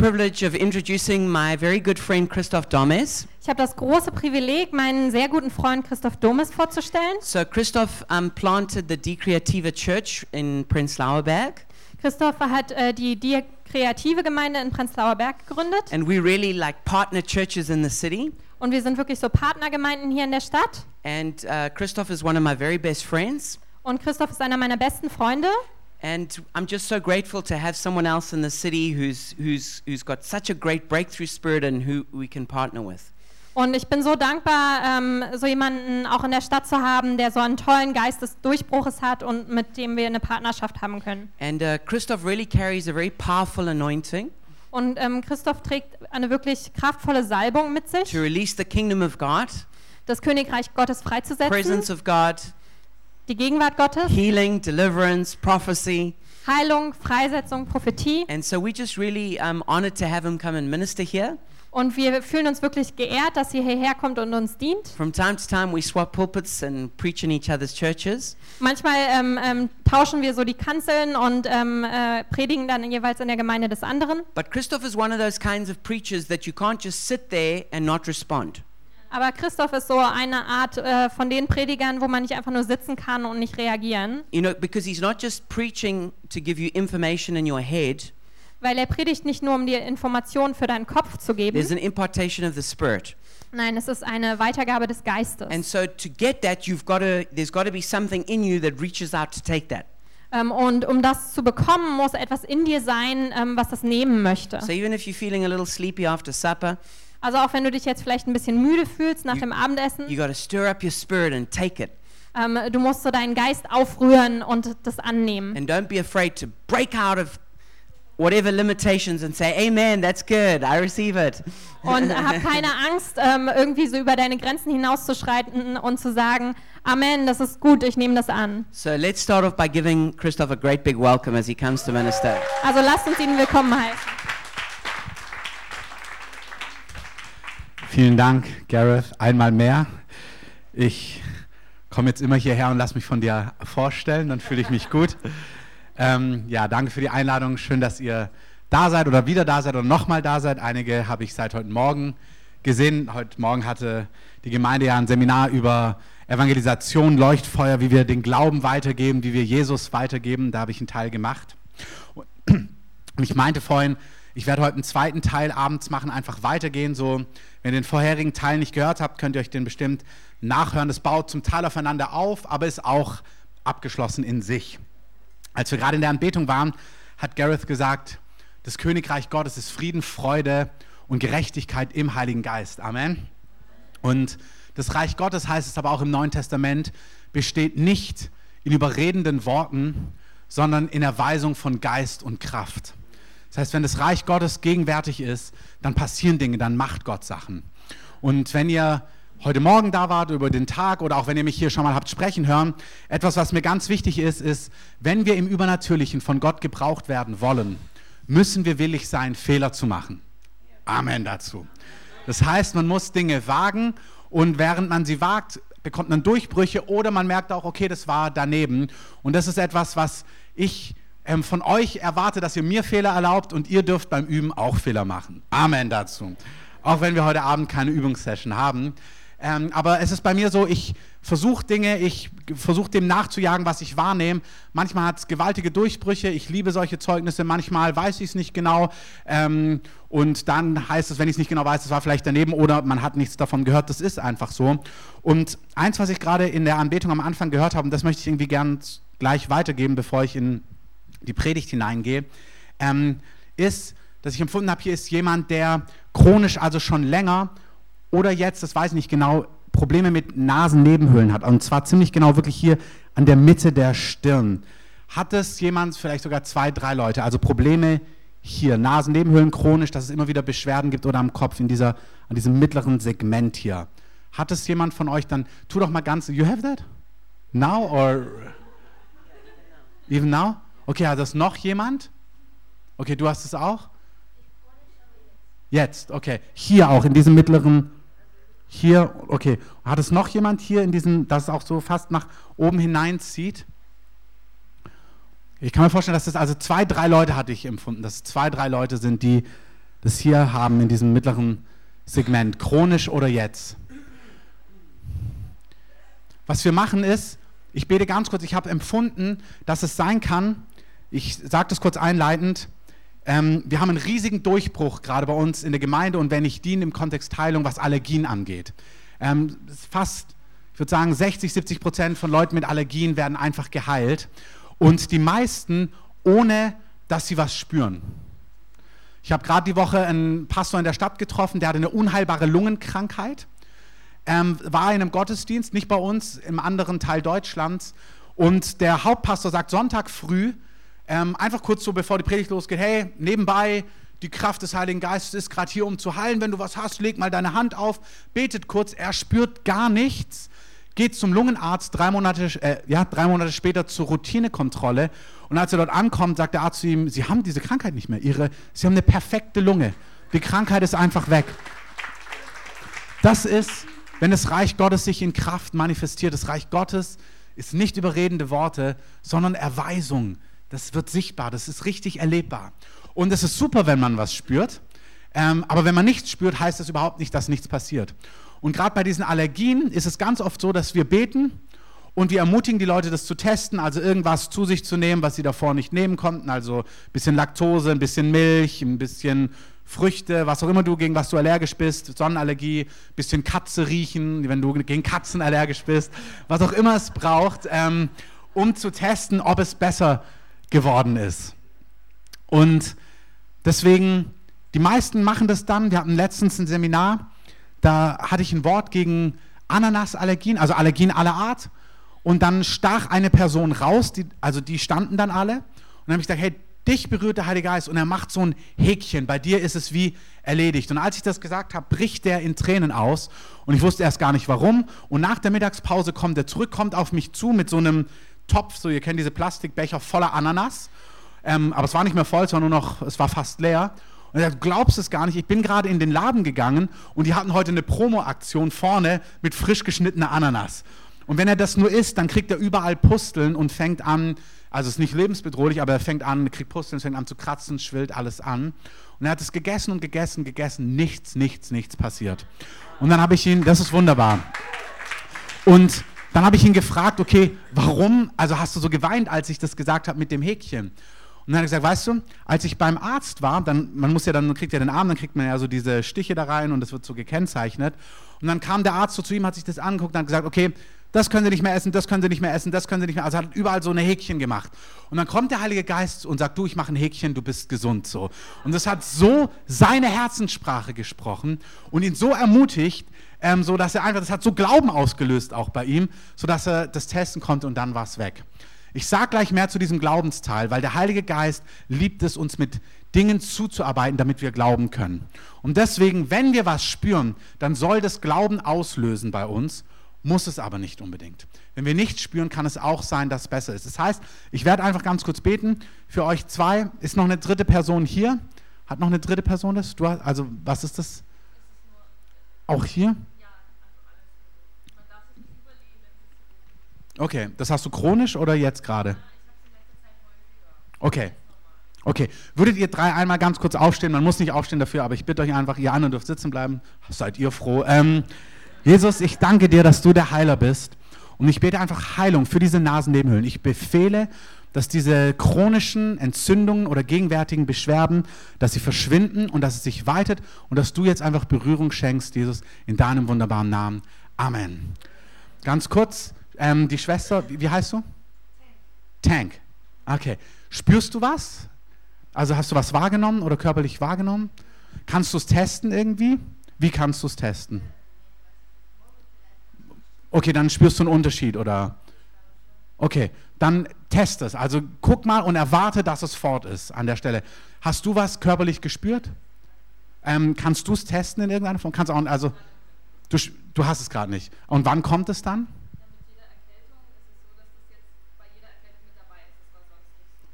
privilege of introducing my very good friend Christoph Domes. Ich habe das große Privileg, meinen sehr guten Freund Christoph Domes vorzustellen. So Christoph um, planted the Creative Church in Prenzlauer Berg, Christoph hat äh, die, die kreative Gemeinde in Prenzlauer Berg gegründet and we really like partner churches in the city. und wir sind wirklich so Partnergemeinden hier in der Stadt. And uh, Christoph is one of my very best friends. Und Christoph ist einer meiner besten Freunde. And I'm just so grateful to have someone else in the city who's, who's, who's got such a great breakthrough spirit and who we can partner with. Und ich bin so dankbar, ähm, so jemanden auch in der Stadt zu haben, der so einen tollen Geist des Durchbruches hat und mit dem wir eine Partnerschaft haben können. And uh, Christoph really carries a very powerful anointing Und ähm, Christoph trägt eine wirklich kraftvolle Salbung mit sich, to release the kingdom of God, das Königreich Gottes freizusetzen, presence of God, die Gegenwart Gottes, healing, deliverance, prophecy. Heilung, Freisetzung, Prophetie. And so we're just really um, honored to have him come and minister here. Und wir fühlen uns wirklich geehrt, dass ihr hierher kommt und uns dient. From time to time, we swap pulpits and preach in each other's churches. Manchmal ähm, ähm, tauschen wir so die Kanzeln und ähm, äh, predigen dann jeweils in der Gemeinde des anderen. But Christoph is one of those kinds of preachers that you can't just sit there and not respond. Aber Christoph ist so eine Art äh, von den Predigern, wo man nicht einfach nur sitzen kann und nicht reagieren. You know, because he's not just preaching to give you information in your head, Weil er predigt nicht nur, um dir Informationen für deinen Kopf zu geben. there's an impartation of the Spirit. Nein, es ist eine Weitergabe des Geistes. And so to get that, you've got to, there's got to be something in you that reaches out to take that. Ähm, und um das zu bekommen, muss etwas in dir sein, ähm, was das nehmen möchte. So even if you're feeling a little sleepy after supper, Also auch wenn du dich jetzt vielleicht ein bisschen müde fühlst nach dem Abendessen, you got to stir up your spirit and take it. ähm, du musst so deinen Geist aufrühren und das annehmen. And don't be afraid to break out of whatever limitations and say, Amen, that's good, I receive it. Und hab keine Angst, ähm, irgendwie so über deine Grenzen hinauszuschreiten und zu sagen, Amen, das ist gut, ich nehme das an. So let's start off by giving Christoph a great big welcome as he comes to minister. Also lasst uns ihn willkommen heißen. Vielen Dank, Gareth, einmal mehr. Ich komme jetzt immer hierher und lass mich von dir vorstellen, dann fühle ich mich gut. Ähm, ja, danke für die Einladung. Schön, dass ihr da seid oder wieder da seid oder nochmal da seid. Einige habe ich seit heute Morgen gesehen. Heute Morgen hatte die Gemeinde ja ein Seminar über Evangelisation, Leuchtfeuer, wie wir den Glauben weitergeben, wie wir Jesus weitergeben. Da habe ich einen Teil gemacht. Und ich meinte vorhin, ich werde heute einen zweiten Teil abends machen, einfach weitergehen. So, wenn ihr den vorherigen Teil nicht gehört habt, könnt ihr euch den bestimmt nachhören. Das baut zum Teil aufeinander auf, aber ist auch abgeschlossen in sich. Als wir gerade in der Anbetung waren, hat Gareth gesagt, das Königreich Gottes ist Frieden, Freude und Gerechtigkeit im Heiligen Geist. Amen. Und das Reich Gottes heißt es aber auch im Neuen Testament, besteht nicht in überredenden Worten, sondern in Erweisung von Geist und Kraft. Das heißt, wenn das Reich Gottes gegenwärtig ist, dann passieren Dinge, dann macht Gott Sachen. Und wenn ihr heute Morgen da wart, über den Tag oder auch wenn ihr mich hier schon mal habt sprechen hören, etwas, was mir ganz wichtig ist, ist, wenn wir im Übernatürlichen von Gott gebraucht werden wollen, müssen wir willig sein, Fehler zu machen. Amen dazu. Das heißt, man muss Dinge wagen und während man sie wagt, bekommt man Durchbrüche oder man merkt auch, okay, das war daneben. Und das ist etwas, was ich ähm, von euch erwarte, dass ihr mir Fehler erlaubt und ihr dürft beim Üben auch Fehler machen. Amen dazu. Auch wenn wir heute Abend keine Übungssession haben. Ähm, aber es ist bei mir so, ich versuche Dinge, ich versuche dem nachzujagen, was ich wahrnehme. Manchmal hat es gewaltige Durchbrüche, ich liebe solche Zeugnisse, manchmal weiß ich es nicht genau. Ähm, und dann heißt es, wenn ich es nicht genau weiß, es war vielleicht daneben oder man hat nichts davon gehört, das ist einfach so. Und eins, was ich gerade in der Anbetung am Anfang gehört habe, und das möchte ich irgendwie gern gleich weitergeben, bevor ich in die Predigt hineingehe, ähm, ist, dass ich empfunden habe, hier ist jemand, der chronisch, also schon länger oder jetzt, das weiß ich nicht genau, Probleme mit Nasennebenhöhlen hat. Und zwar ziemlich genau wirklich hier an der Mitte der Stirn. Hat es jemand, vielleicht sogar zwei, drei Leute, also Probleme hier, Nasennebenhöhlen chronisch, dass es immer wieder Beschwerden gibt oder am Kopf in dieser, an diesem mittleren Segment hier. Hat es jemand von euch dann, tu doch mal ganz, you have that? Now or even now? Okay, hat das noch jemand? Okay, du hast es auch? Jetzt, okay. Hier auch, in diesem mittleren, hier, okay. Hat es noch jemand hier in diesem, das es auch so fast nach oben hineinzieht? Ich kann mir vorstellen, dass das also zwei, drei Leute hatte ich empfunden, dass zwei, drei Leute sind, die das hier haben in diesem mittleren Segment, chronisch oder jetzt. Was wir machen ist, ich bete ganz kurz, ich habe empfunden, dass es sein kann, ich sage das kurz einleitend, ähm, wir haben einen riesigen Durchbruch gerade bei uns in der Gemeinde und wenn ich diene im Kontext Heilung, was Allergien angeht. Ähm, fast, ich würde sagen, 60, 70 Prozent von Leuten mit Allergien werden einfach geheilt und die meisten ohne, dass sie was spüren. Ich habe gerade die Woche einen Pastor in der Stadt getroffen, der hatte eine unheilbare Lungenkrankheit, ähm, war in einem Gottesdienst, nicht bei uns, im anderen Teil Deutschlands. Und der Hauptpastor sagt Sonntag früh, ähm, einfach kurz so, bevor die Predigt losgeht, hey, nebenbei, die Kraft des Heiligen Geistes ist gerade hier, um zu heilen. Wenn du was hast, leg mal deine Hand auf, betet kurz. Er spürt gar nichts, geht zum Lungenarzt, drei Monate, äh, ja, drei Monate später zur Routinekontrolle. Und als er dort ankommt, sagt der Arzt zu ihm, Sie haben diese Krankheit nicht mehr. Ihre, Sie haben eine perfekte Lunge. Die Krankheit ist einfach weg. Das ist, wenn das Reich Gottes sich in Kraft manifestiert. Das Reich Gottes ist nicht überredende Worte, sondern Erweisung das wird sichtbar, das ist richtig erlebbar. Und es ist super, wenn man was spürt. Ähm, aber wenn man nichts spürt, heißt das überhaupt nicht, dass nichts passiert. Und gerade bei diesen Allergien ist es ganz oft so, dass wir beten und wir ermutigen die Leute, das zu testen, also irgendwas zu sich zu nehmen, was sie davor nicht nehmen konnten. Also ein bisschen Laktose, ein bisschen Milch, ein bisschen Früchte, was auch immer du, gegen was du allergisch bist, Sonnenallergie, ein bisschen Katze riechen, wenn du gegen Katzen allergisch bist, was auch immer es braucht, ähm, um zu testen, ob es besser geworden ist. Und deswegen, die meisten machen das dann. Wir hatten letztens ein Seminar, da hatte ich ein Wort gegen Ananasallergien, also Allergien aller Art. Und dann stach eine Person raus, die, also die standen dann alle. Und dann habe ich gesagt, hey, dich berührt der Heilige Geist und er macht so ein Häkchen. Bei dir ist es wie erledigt. Und als ich das gesagt habe, bricht der in Tränen aus. Und ich wusste erst gar nicht warum. Und nach der Mittagspause kommt er zurück, kommt auf mich zu mit so einem Topf, so ihr kennt diese Plastikbecher voller Ananas. Ähm, aber es war nicht mehr voll, es war nur noch, es war fast leer. Und er sagt, glaubst es gar nicht, ich bin gerade in den Laden gegangen und die hatten heute eine Promo-Aktion vorne mit frisch geschnittener Ananas. Und wenn er das nur isst, dann kriegt er überall Pusteln und fängt an, also es ist nicht lebensbedrohlich, aber er fängt an, kriegt Pusteln, fängt an zu kratzen, schwillt alles an. Und er hat es gegessen und gegessen, gegessen, nichts, nichts, nichts passiert. Und dann habe ich ihn, das ist wunderbar. Und dann habe ich ihn gefragt, okay, warum, also hast du so geweint, als ich das gesagt habe mit dem Häkchen? Und dann hat er gesagt, weißt du, als ich beim Arzt war, dann, man muss ja dann, man kriegt ja den Arm, dann kriegt man ja so diese Stiche da rein und das wird so gekennzeichnet. Und dann kam der Arzt so zu ihm, hat sich das angeguckt und hat gesagt, okay, das können Sie nicht mehr essen, das können Sie nicht mehr essen, das können Sie nicht mehr. Also hat überall so ein Häkchen gemacht. Und dann kommt der Heilige Geist und sagt, du, ich mache ein Häkchen, du bist gesund so. Und das hat so seine Herzenssprache gesprochen und ihn so ermutigt, ähm, so dass er einfach, das hat so Glauben ausgelöst auch bei ihm, so dass er das testen konnte und dann war es weg. Ich sage gleich mehr zu diesem Glaubensteil, weil der Heilige Geist liebt es, uns mit Dingen zuzuarbeiten, damit wir glauben können. Und deswegen, wenn wir was spüren, dann soll das Glauben auslösen bei uns, muss es aber nicht unbedingt. Wenn wir nichts spüren, kann es auch sein, dass es besser ist. Das heißt, ich werde einfach ganz kurz beten für euch zwei. Ist noch eine dritte Person hier? Hat noch eine dritte Person das? Du, also, was ist das? Auch hier? Okay, das hast du chronisch oder jetzt gerade? Okay. Okay, würdet ihr drei einmal ganz kurz aufstehen? Man muss nicht aufstehen dafür, aber ich bitte euch einfach, ihr anderen dürft sitzen bleiben. Seid ihr froh? Ähm, Jesus, ich danke dir, dass du der Heiler bist. Und ich bete einfach Heilung für diese Nasennebenhöhlen. Ich befehle, dass diese chronischen Entzündungen oder gegenwärtigen Beschwerden, dass sie verschwinden und dass es sich weitet und dass du jetzt einfach Berührung schenkst, Jesus, in deinem wunderbaren Namen. Amen. Ganz kurz, ähm, die Schwester, wie, wie heißt du? Tank. Tank. Okay. Spürst du was? Also hast du was wahrgenommen oder körperlich wahrgenommen? Kannst du es testen irgendwie? Wie kannst du es testen? Okay, dann spürst du einen Unterschied oder? Okay, dann test es. Also guck mal und erwarte, dass es fort ist an der Stelle. Hast du was körperlich gespürt? Ähm, kannst du es testen in irgendeiner Form? Kannst auch, also du, du hast es gerade nicht. Und wann kommt es dann?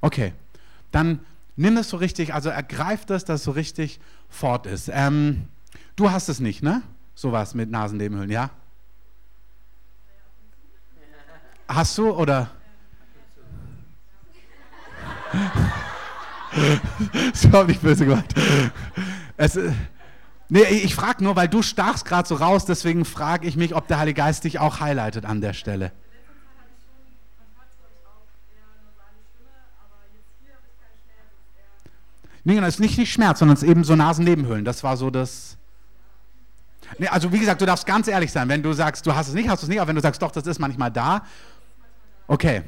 Okay, dann nimm es so richtig, also ergreif das, dass es so richtig fort ist. Ähm, du hast es nicht, ne? Sowas mit Nasennebenhöhlen, ja? Hast du oder? ist überhaupt nicht böse gemacht. Es, nee, ich frage nur, weil du stachst gerade so raus, deswegen frage ich mich, ob der Heilige Geist dich auch highlightet an der Stelle. Nee, genau, es ist nicht, nicht Schmerz, sondern es ist eben so Nasennebenhöhlen. Das war so das. Nee, also wie gesagt, du darfst ganz ehrlich sein. Wenn du sagst, du hast es nicht, hast du es nicht, aber wenn du sagst, doch, das ist manchmal da. Okay.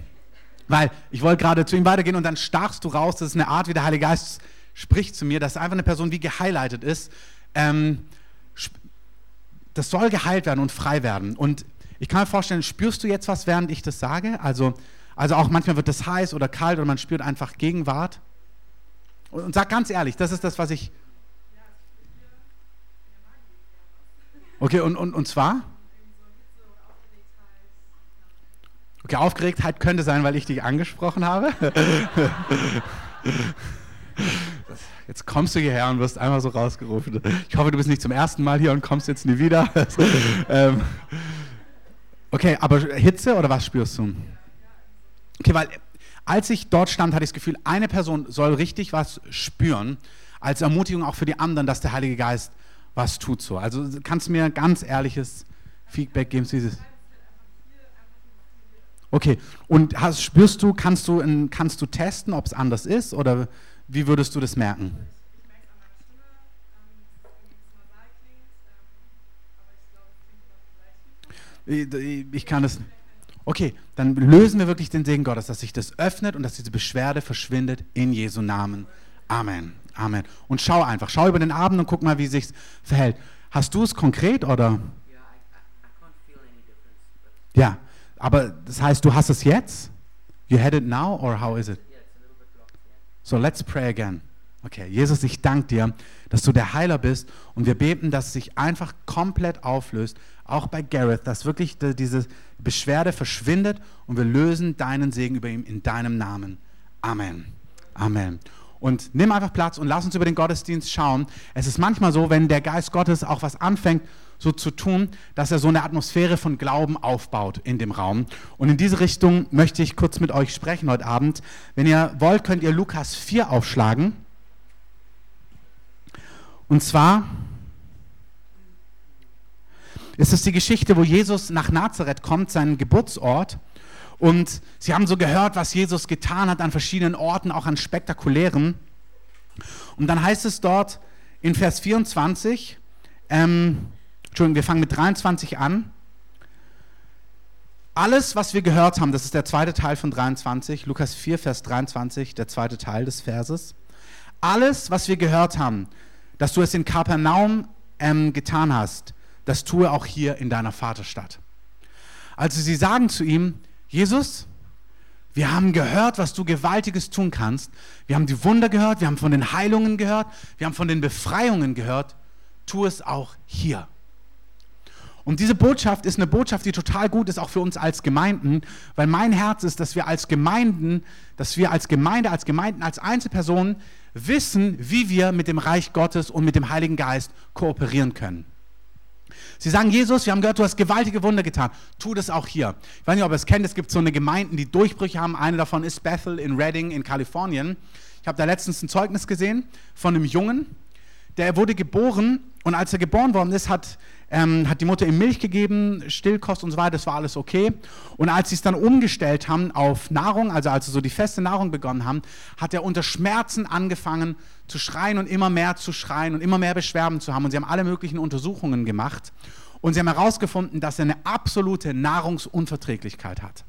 Weil ich wollte gerade zu ihm weitergehen und dann stachst du raus. Das ist eine Art, wie der Heilige Geist spricht zu mir, dass einfach eine Person wie gehighlightet ist. Ähm, das soll geheilt werden und frei werden. Und ich kann mir vorstellen, spürst du jetzt was, während ich das sage? Also, also auch manchmal wird es heiß oder kalt oder man spürt einfach Gegenwart. Und, und sag ganz ehrlich, das ist das, was ich. Okay, und, und, und zwar? Okay, Aufgeregtheit könnte sein, weil ich dich angesprochen habe. Jetzt kommst du hierher und wirst einmal so rausgerufen. Ich hoffe, du bist nicht zum ersten Mal hier und kommst jetzt nie wieder. Ähm, okay, aber Hitze oder was spürst du? Okay, weil als ich dort stand, hatte ich das Gefühl, eine Person soll richtig was spüren, als Ermutigung auch für die anderen, dass der Heilige Geist was tut so. Also kannst du mir ganz ehrliches Feedback geben dieses. Okay, und hast, spürst du, kannst du, kannst du testen, ob es anders ist oder wie würdest du das merken? Ich kann es. Okay, dann lösen wir wirklich den Segen Gottes, dass sich das öffnet und dass diese Beschwerde verschwindet in Jesu Namen. Amen. Amen. Und schau einfach, schau über den Abend und guck mal, wie sich verhält. Hast du es konkret oder? Ja, aber das heißt, du hast es jetzt? You had it now or how is it? So let's pray again. Okay, Jesus, ich danke dir, dass du der Heiler bist und wir beten, dass es sich einfach komplett auflöst, auch bei Gareth, dass wirklich diese Beschwerde verschwindet und wir lösen deinen Segen über ihm in deinem Namen. Amen. Amen. Und nimm einfach Platz und lass uns über den Gottesdienst schauen. Es ist manchmal so, wenn der Geist Gottes auch was anfängt, so zu tun, dass er so eine Atmosphäre von Glauben aufbaut in dem Raum. Und in diese Richtung möchte ich kurz mit euch sprechen heute Abend. Wenn ihr wollt, könnt ihr Lukas 4 aufschlagen. Und zwar ist es die Geschichte, wo Jesus nach Nazareth kommt, seinen Geburtsort. Und sie haben so gehört, was Jesus getan hat an verschiedenen Orten, auch an spektakulären. Und dann heißt es dort in Vers 24, ähm, Entschuldigung, wir fangen mit 23 an. Alles, was wir gehört haben, das ist der zweite Teil von 23, Lukas 4, Vers 23, der zweite Teil des Verses. Alles, was wir gehört haben, dass du es in Kapernaum ähm, getan hast, das tue auch hier in deiner Vaterstadt. Also sie sagen zu ihm, Jesus, wir haben gehört, was du Gewaltiges tun kannst. Wir haben die Wunder gehört, wir haben von den Heilungen gehört, wir haben von den Befreiungen gehört. Tu es auch hier. Und diese Botschaft ist eine Botschaft, die total gut ist, auch für uns als Gemeinden, weil mein Herz ist, dass wir als Gemeinden, dass wir als Gemeinde, als Gemeinden, als Einzelpersonen wissen, wie wir mit dem Reich Gottes und mit dem Heiligen Geist kooperieren können. Sie sagen, Jesus, wir haben gehört, du hast gewaltige Wunder getan. Tu das auch hier. Ich weiß nicht, ob ihr es kennt, es gibt so eine Gemeinden, die Durchbrüche haben. Eine davon ist Bethel in Redding in Kalifornien. Ich habe da letztens ein Zeugnis gesehen von einem Jungen, der wurde geboren und als er geboren worden ist, hat ähm, hat die Mutter ihm Milch gegeben, Stillkost und so weiter, das war alles okay. Und als sie es dann umgestellt haben auf Nahrung, also als sie so die feste Nahrung begonnen haben, hat er unter Schmerzen angefangen zu schreien und immer mehr zu schreien und immer mehr Beschwerden zu haben. Und sie haben alle möglichen Untersuchungen gemacht. Und sie haben herausgefunden, dass er eine absolute Nahrungsunverträglichkeit hat.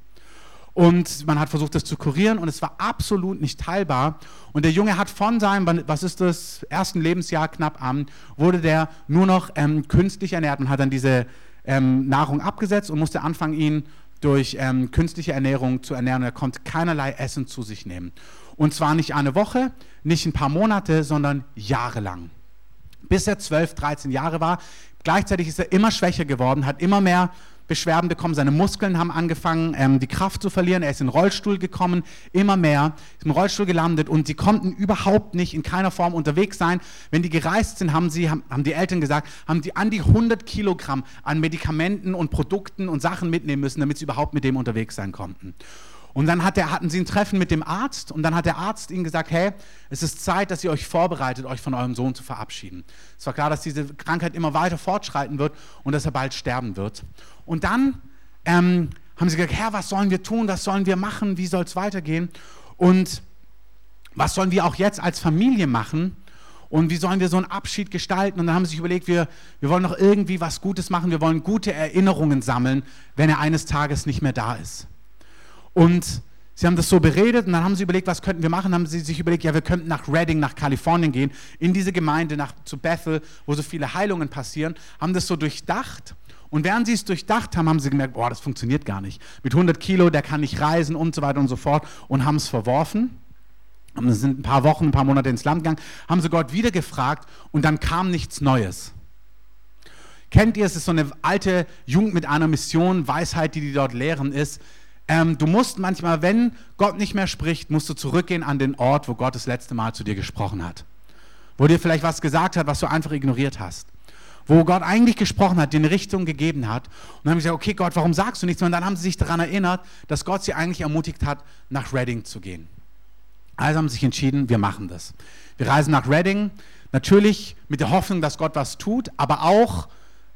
Und man hat versucht, das zu kurieren und es war absolut nicht teilbar. Und der Junge hat von seinem, was ist das, ersten Lebensjahr knapp an, wurde der nur noch ähm, künstlich ernährt und hat dann diese ähm, Nahrung abgesetzt und musste anfangen, ihn durch ähm, künstliche Ernährung zu ernähren. Er konnte keinerlei Essen zu sich nehmen. Und zwar nicht eine Woche, nicht ein paar Monate, sondern jahrelang. Bis er 12, 13 Jahre war. Gleichzeitig ist er immer schwächer geworden, hat immer mehr Beschwerden bekommen, seine Muskeln haben angefangen, ähm, die Kraft zu verlieren, er ist in den Rollstuhl gekommen, immer mehr, ist im Rollstuhl gelandet und sie konnten überhaupt nicht in keiner Form unterwegs sein. Wenn die gereist sind, haben, sie, haben, haben die Eltern gesagt, haben die an die 100 Kilogramm an Medikamenten und Produkten und Sachen mitnehmen müssen, damit sie überhaupt mit dem unterwegs sein konnten. Und dann hat der, hatten sie ein Treffen mit dem Arzt und dann hat der Arzt ihnen gesagt, hey, es ist Zeit, dass ihr euch vorbereitet, euch von eurem Sohn zu verabschieden. Es war klar, dass diese Krankheit immer weiter fortschreiten wird und dass er bald sterben wird. Und dann ähm, haben sie gesagt, Herr, was sollen wir tun, was sollen wir machen, wie soll es weitergehen? Und was sollen wir auch jetzt als Familie machen? Und wie sollen wir so einen Abschied gestalten? Und dann haben sie sich überlegt, wir, wir wollen noch irgendwie was Gutes machen, wir wollen gute Erinnerungen sammeln, wenn er eines Tages nicht mehr da ist. Und sie haben das so beredet und dann haben sie überlegt, was könnten wir machen? Dann haben sie sich überlegt, ja, wir könnten nach Reading, nach Kalifornien gehen, in diese Gemeinde, nach, zu Bethel, wo so viele Heilungen passieren, haben das so durchdacht. Und während sie es durchdacht haben, haben sie gemerkt, boah, das funktioniert gar nicht. Mit 100 Kilo, der kann nicht reisen und so weiter und so fort und haben es verworfen. Sind ein paar Wochen, ein paar Monate ins Land gegangen, haben sie Gott wieder gefragt und dann kam nichts Neues. Kennt ihr, es ist so eine alte Jugend mit einer Mission, Weisheit, die die dort lehren, ist, ähm, du musst manchmal, wenn Gott nicht mehr spricht, musst du zurückgehen an den Ort, wo Gott das letzte Mal zu dir gesprochen hat. Wo dir vielleicht was gesagt hat, was du einfach ignoriert hast. Wo Gott eigentlich gesprochen hat, dir eine Richtung gegeben hat. Und dann haben sie gesagt, okay Gott, warum sagst du nichts? Und dann haben sie sich daran erinnert, dass Gott sie eigentlich ermutigt hat, nach Reading zu gehen. Also haben sie sich entschieden, wir machen das. Wir reisen nach Reading, natürlich mit der Hoffnung, dass Gott was tut, aber auch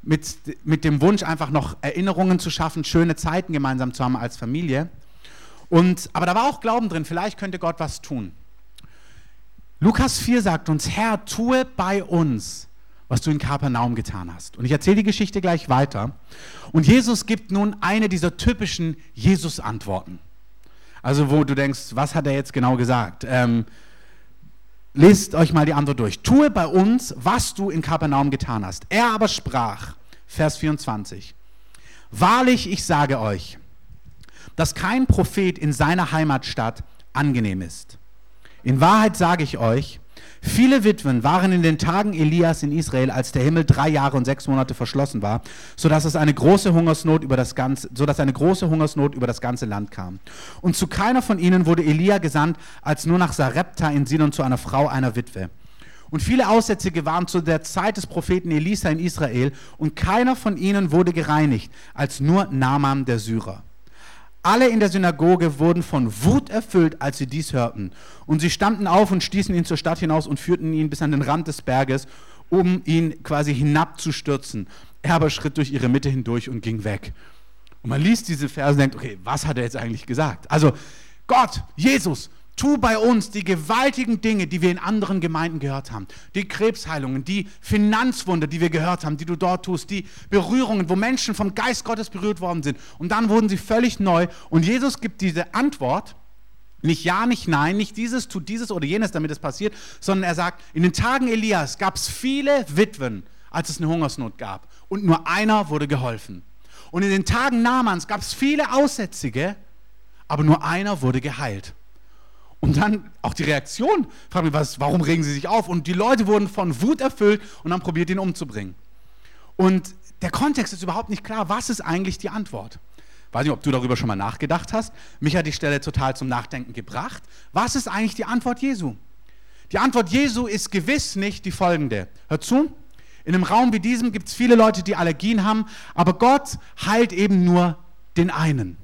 mit, mit dem Wunsch, einfach noch Erinnerungen zu schaffen, schöne Zeiten gemeinsam zu haben als Familie. Und, aber da war auch Glauben drin, vielleicht könnte Gott was tun. Lukas 4 sagt uns, Herr, tue bei uns, was du in Kapernaum getan hast. Und ich erzähle die Geschichte gleich weiter. Und Jesus gibt nun eine dieser typischen Jesus-Antworten. Also wo du denkst, was hat er jetzt genau gesagt? Ähm, Lest euch mal die Antwort durch. Tue bei uns, was du in Kapernaum getan hast. Er aber sprach, Vers 24, Wahrlich, ich sage euch, dass kein Prophet in seiner Heimatstadt angenehm ist. In Wahrheit sage ich euch, Viele Witwen waren in den Tagen Elias in Israel, als der Himmel drei Jahre und sechs Monate verschlossen war, sodass es eine große Hungersnot über das ganze, sodass eine große Hungersnot über das ganze Land kam. Und zu keiner von ihnen wurde Elia gesandt, als nur nach Sarepta in Sidon zu einer Frau einer Witwe. Und viele Aussätzige waren zu der Zeit des Propheten Elisa in Israel, und keiner von ihnen wurde gereinigt, als nur Naaman der Syrer. Alle in der Synagoge wurden von Wut erfüllt, als sie dies hörten. Und sie standen auf und stießen ihn zur Stadt hinaus und führten ihn bis an den Rand des Berges, um ihn quasi hinabzustürzen. Er aber schritt durch ihre Mitte hindurch und ging weg. Und man liest diese Verse und denkt, okay, was hat er jetzt eigentlich gesagt? Also Gott, Jesus, Tu bei uns die gewaltigen Dinge, die wir in anderen Gemeinden gehört haben. Die Krebsheilungen, die Finanzwunder, die wir gehört haben, die du dort tust, die Berührungen, wo Menschen vom Geist Gottes berührt worden sind. Und dann wurden sie völlig neu. Und Jesus gibt diese Antwort, nicht ja, nicht nein, nicht dieses, tut dieses oder jenes, damit es passiert, sondern er sagt, in den Tagen Elias gab es viele Witwen, als es eine Hungersnot gab. Und nur einer wurde geholfen. Und in den Tagen Namans gab es viele Aussätzige, aber nur einer wurde geheilt. Und dann auch die Reaktion, frag mich, was, warum regen sie sich auf? Und die Leute wurden von Wut erfüllt und haben probiert, ihn umzubringen. Und der Kontext ist überhaupt nicht klar, was ist eigentlich die Antwort? Weiß nicht, ob du darüber schon mal nachgedacht hast. Mich hat die Stelle total zum Nachdenken gebracht. Was ist eigentlich die Antwort Jesu? Die Antwort Jesu ist gewiss nicht die folgende. Hört zu, in einem Raum wie diesem gibt es viele Leute, die Allergien haben, aber Gott heilt eben nur den einen.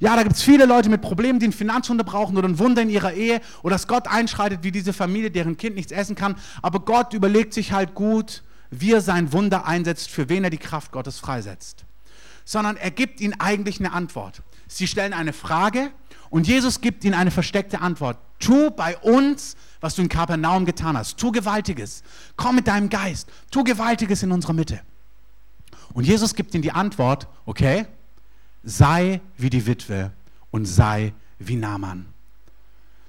Ja, da gibt es viele Leute mit Problemen, die ein Finanzwunder brauchen oder ein Wunder in ihrer Ehe oder dass Gott einschreitet wie diese Familie, deren Kind nichts essen kann. Aber Gott überlegt sich halt gut, wie er sein Wunder einsetzt, für wen er die Kraft Gottes freisetzt. Sondern er gibt ihnen eigentlich eine Antwort. Sie stellen eine Frage und Jesus gibt ihnen eine versteckte Antwort. Tu bei uns, was du in Kapernaum getan hast. Tu Gewaltiges. Komm mit deinem Geist. Tu Gewaltiges in unserer Mitte. Und Jesus gibt ihnen die Antwort, okay, sei wie die Witwe und sei wie Naaman.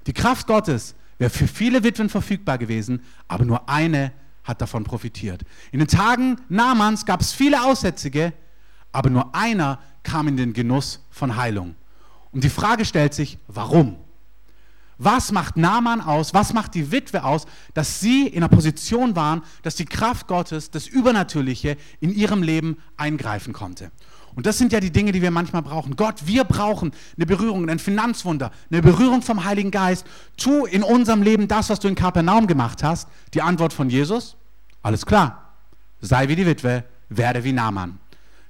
Die Kraft Gottes wäre für viele Witwen verfügbar gewesen, aber nur eine hat davon profitiert. In den Tagen Naamans gab es viele Aussätzige, aber nur einer kam in den Genuss von Heilung. Und die Frage stellt sich, warum? Was macht Naaman aus, was macht die Witwe aus, dass sie in einer Position waren, dass die Kraft Gottes, das Übernatürliche in ihrem Leben eingreifen konnte? Und das sind ja die Dinge, die wir manchmal brauchen. Gott, wir brauchen eine Berührung, ein Finanzwunder, eine Berührung vom Heiligen Geist. Tu in unserem Leben das, was du in Kapernaum gemacht hast. Die Antwort von Jesus? Alles klar. Sei wie die Witwe, werde wie Naaman.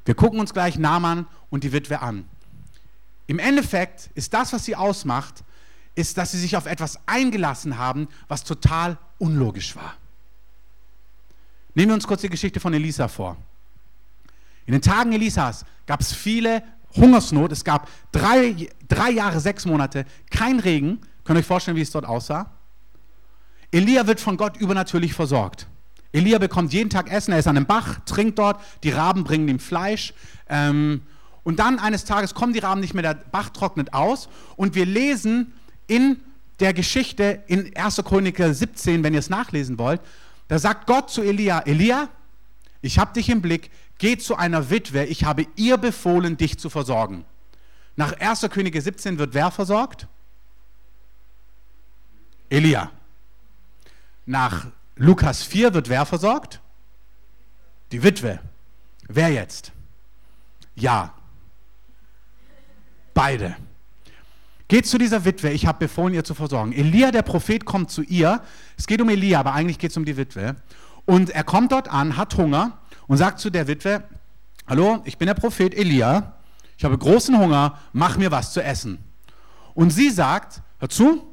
Wir gucken uns gleich Naaman und die Witwe an. Im Endeffekt ist das, was sie ausmacht, ist, dass sie sich auf etwas eingelassen haben, was total unlogisch war. Nehmen wir uns kurz die Geschichte von Elisa vor. In den Tagen Elisas gab es viele Hungersnot. Es gab drei, drei Jahre, sechs Monate kein Regen. Könnt ihr euch vorstellen, wie es dort aussah? Elia wird von Gott übernatürlich versorgt. Elia bekommt jeden Tag Essen, er ist an einem Bach, trinkt dort, die Raben bringen ihm Fleisch. Ähm, und dann eines Tages kommen die Raben nicht mehr, der Bach trocknet aus. Und wir lesen in der Geschichte in 1. Chroniker 17, wenn ihr es nachlesen wollt, da sagt Gott zu Elia, Elia, ich habe dich im Blick, geh zu einer Witwe, ich habe ihr befohlen, dich zu versorgen. Nach 1. Könige 17 wird wer versorgt? Elia. Nach Lukas 4 wird wer versorgt? Die Witwe. Wer jetzt? Ja. Beide. Geht zu dieser Witwe, ich habe befohlen, ihr zu versorgen. Elia, der Prophet, kommt zu ihr. Es geht um Elia, aber eigentlich geht es um die Witwe. Und er kommt dort an, hat Hunger und sagt zu der Witwe, hallo, ich bin der Prophet Elia, ich habe großen Hunger, mach mir was zu essen. Und sie sagt, hör zu,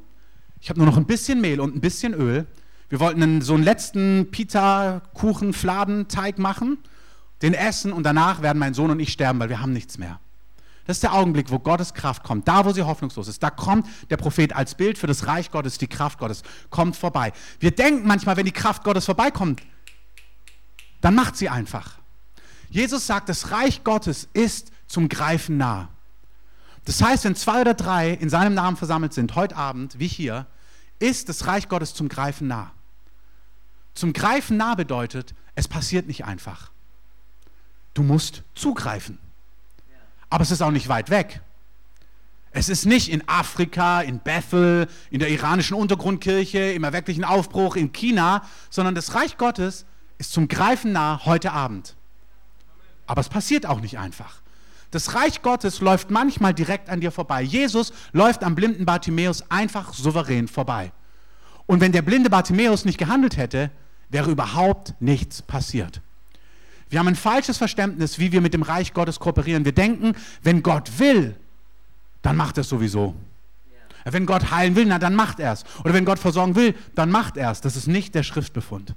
ich habe nur noch ein bisschen Mehl und ein bisschen Öl. Wir wollten so einen letzten Pita, Kuchen, Fladen, Teig machen, den essen und danach werden mein Sohn und ich sterben, weil wir haben nichts mehr. Das ist der Augenblick, wo Gottes Kraft kommt, da wo sie hoffnungslos ist. Da kommt der Prophet als Bild für das Reich Gottes, die Kraft Gottes kommt vorbei. Wir denken manchmal, wenn die Kraft Gottes vorbeikommt, dann macht sie einfach. Jesus sagt, das Reich Gottes ist zum Greifen nah. Das heißt, wenn zwei oder drei in seinem Namen versammelt sind, heute Abend, wie hier, ist das Reich Gottes zum Greifen nah. Zum Greifen nah bedeutet, es passiert nicht einfach. Du musst zugreifen. Aber es ist auch nicht weit weg. Es ist nicht in Afrika, in Bethel, in der iranischen Untergrundkirche, im erwecklichen Aufbruch in China, sondern das Reich Gottes ist zum Greifen nah heute Abend. Aber es passiert auch nicht einfach. Das Reich Gottes läuft manchmal direkt an dir vorbei. Jesus läuft am blinden Bartimäus einfach souverän vorbei. Und wenn der blinde Bartimäus nicht gehandelt hätte, wäre überhaupt nichts passiert. Wir haben ein falsches Verständnis, wie wir mit dem Reich Gottes kooperieren. Wir denken, wenn Gott will, dann macht er es sowieso. Wenn Gott heilen will, na dann macht er es. Oder wenn Gott versorgen will, dann macht er es. Das ist nicht der Schriftbefund.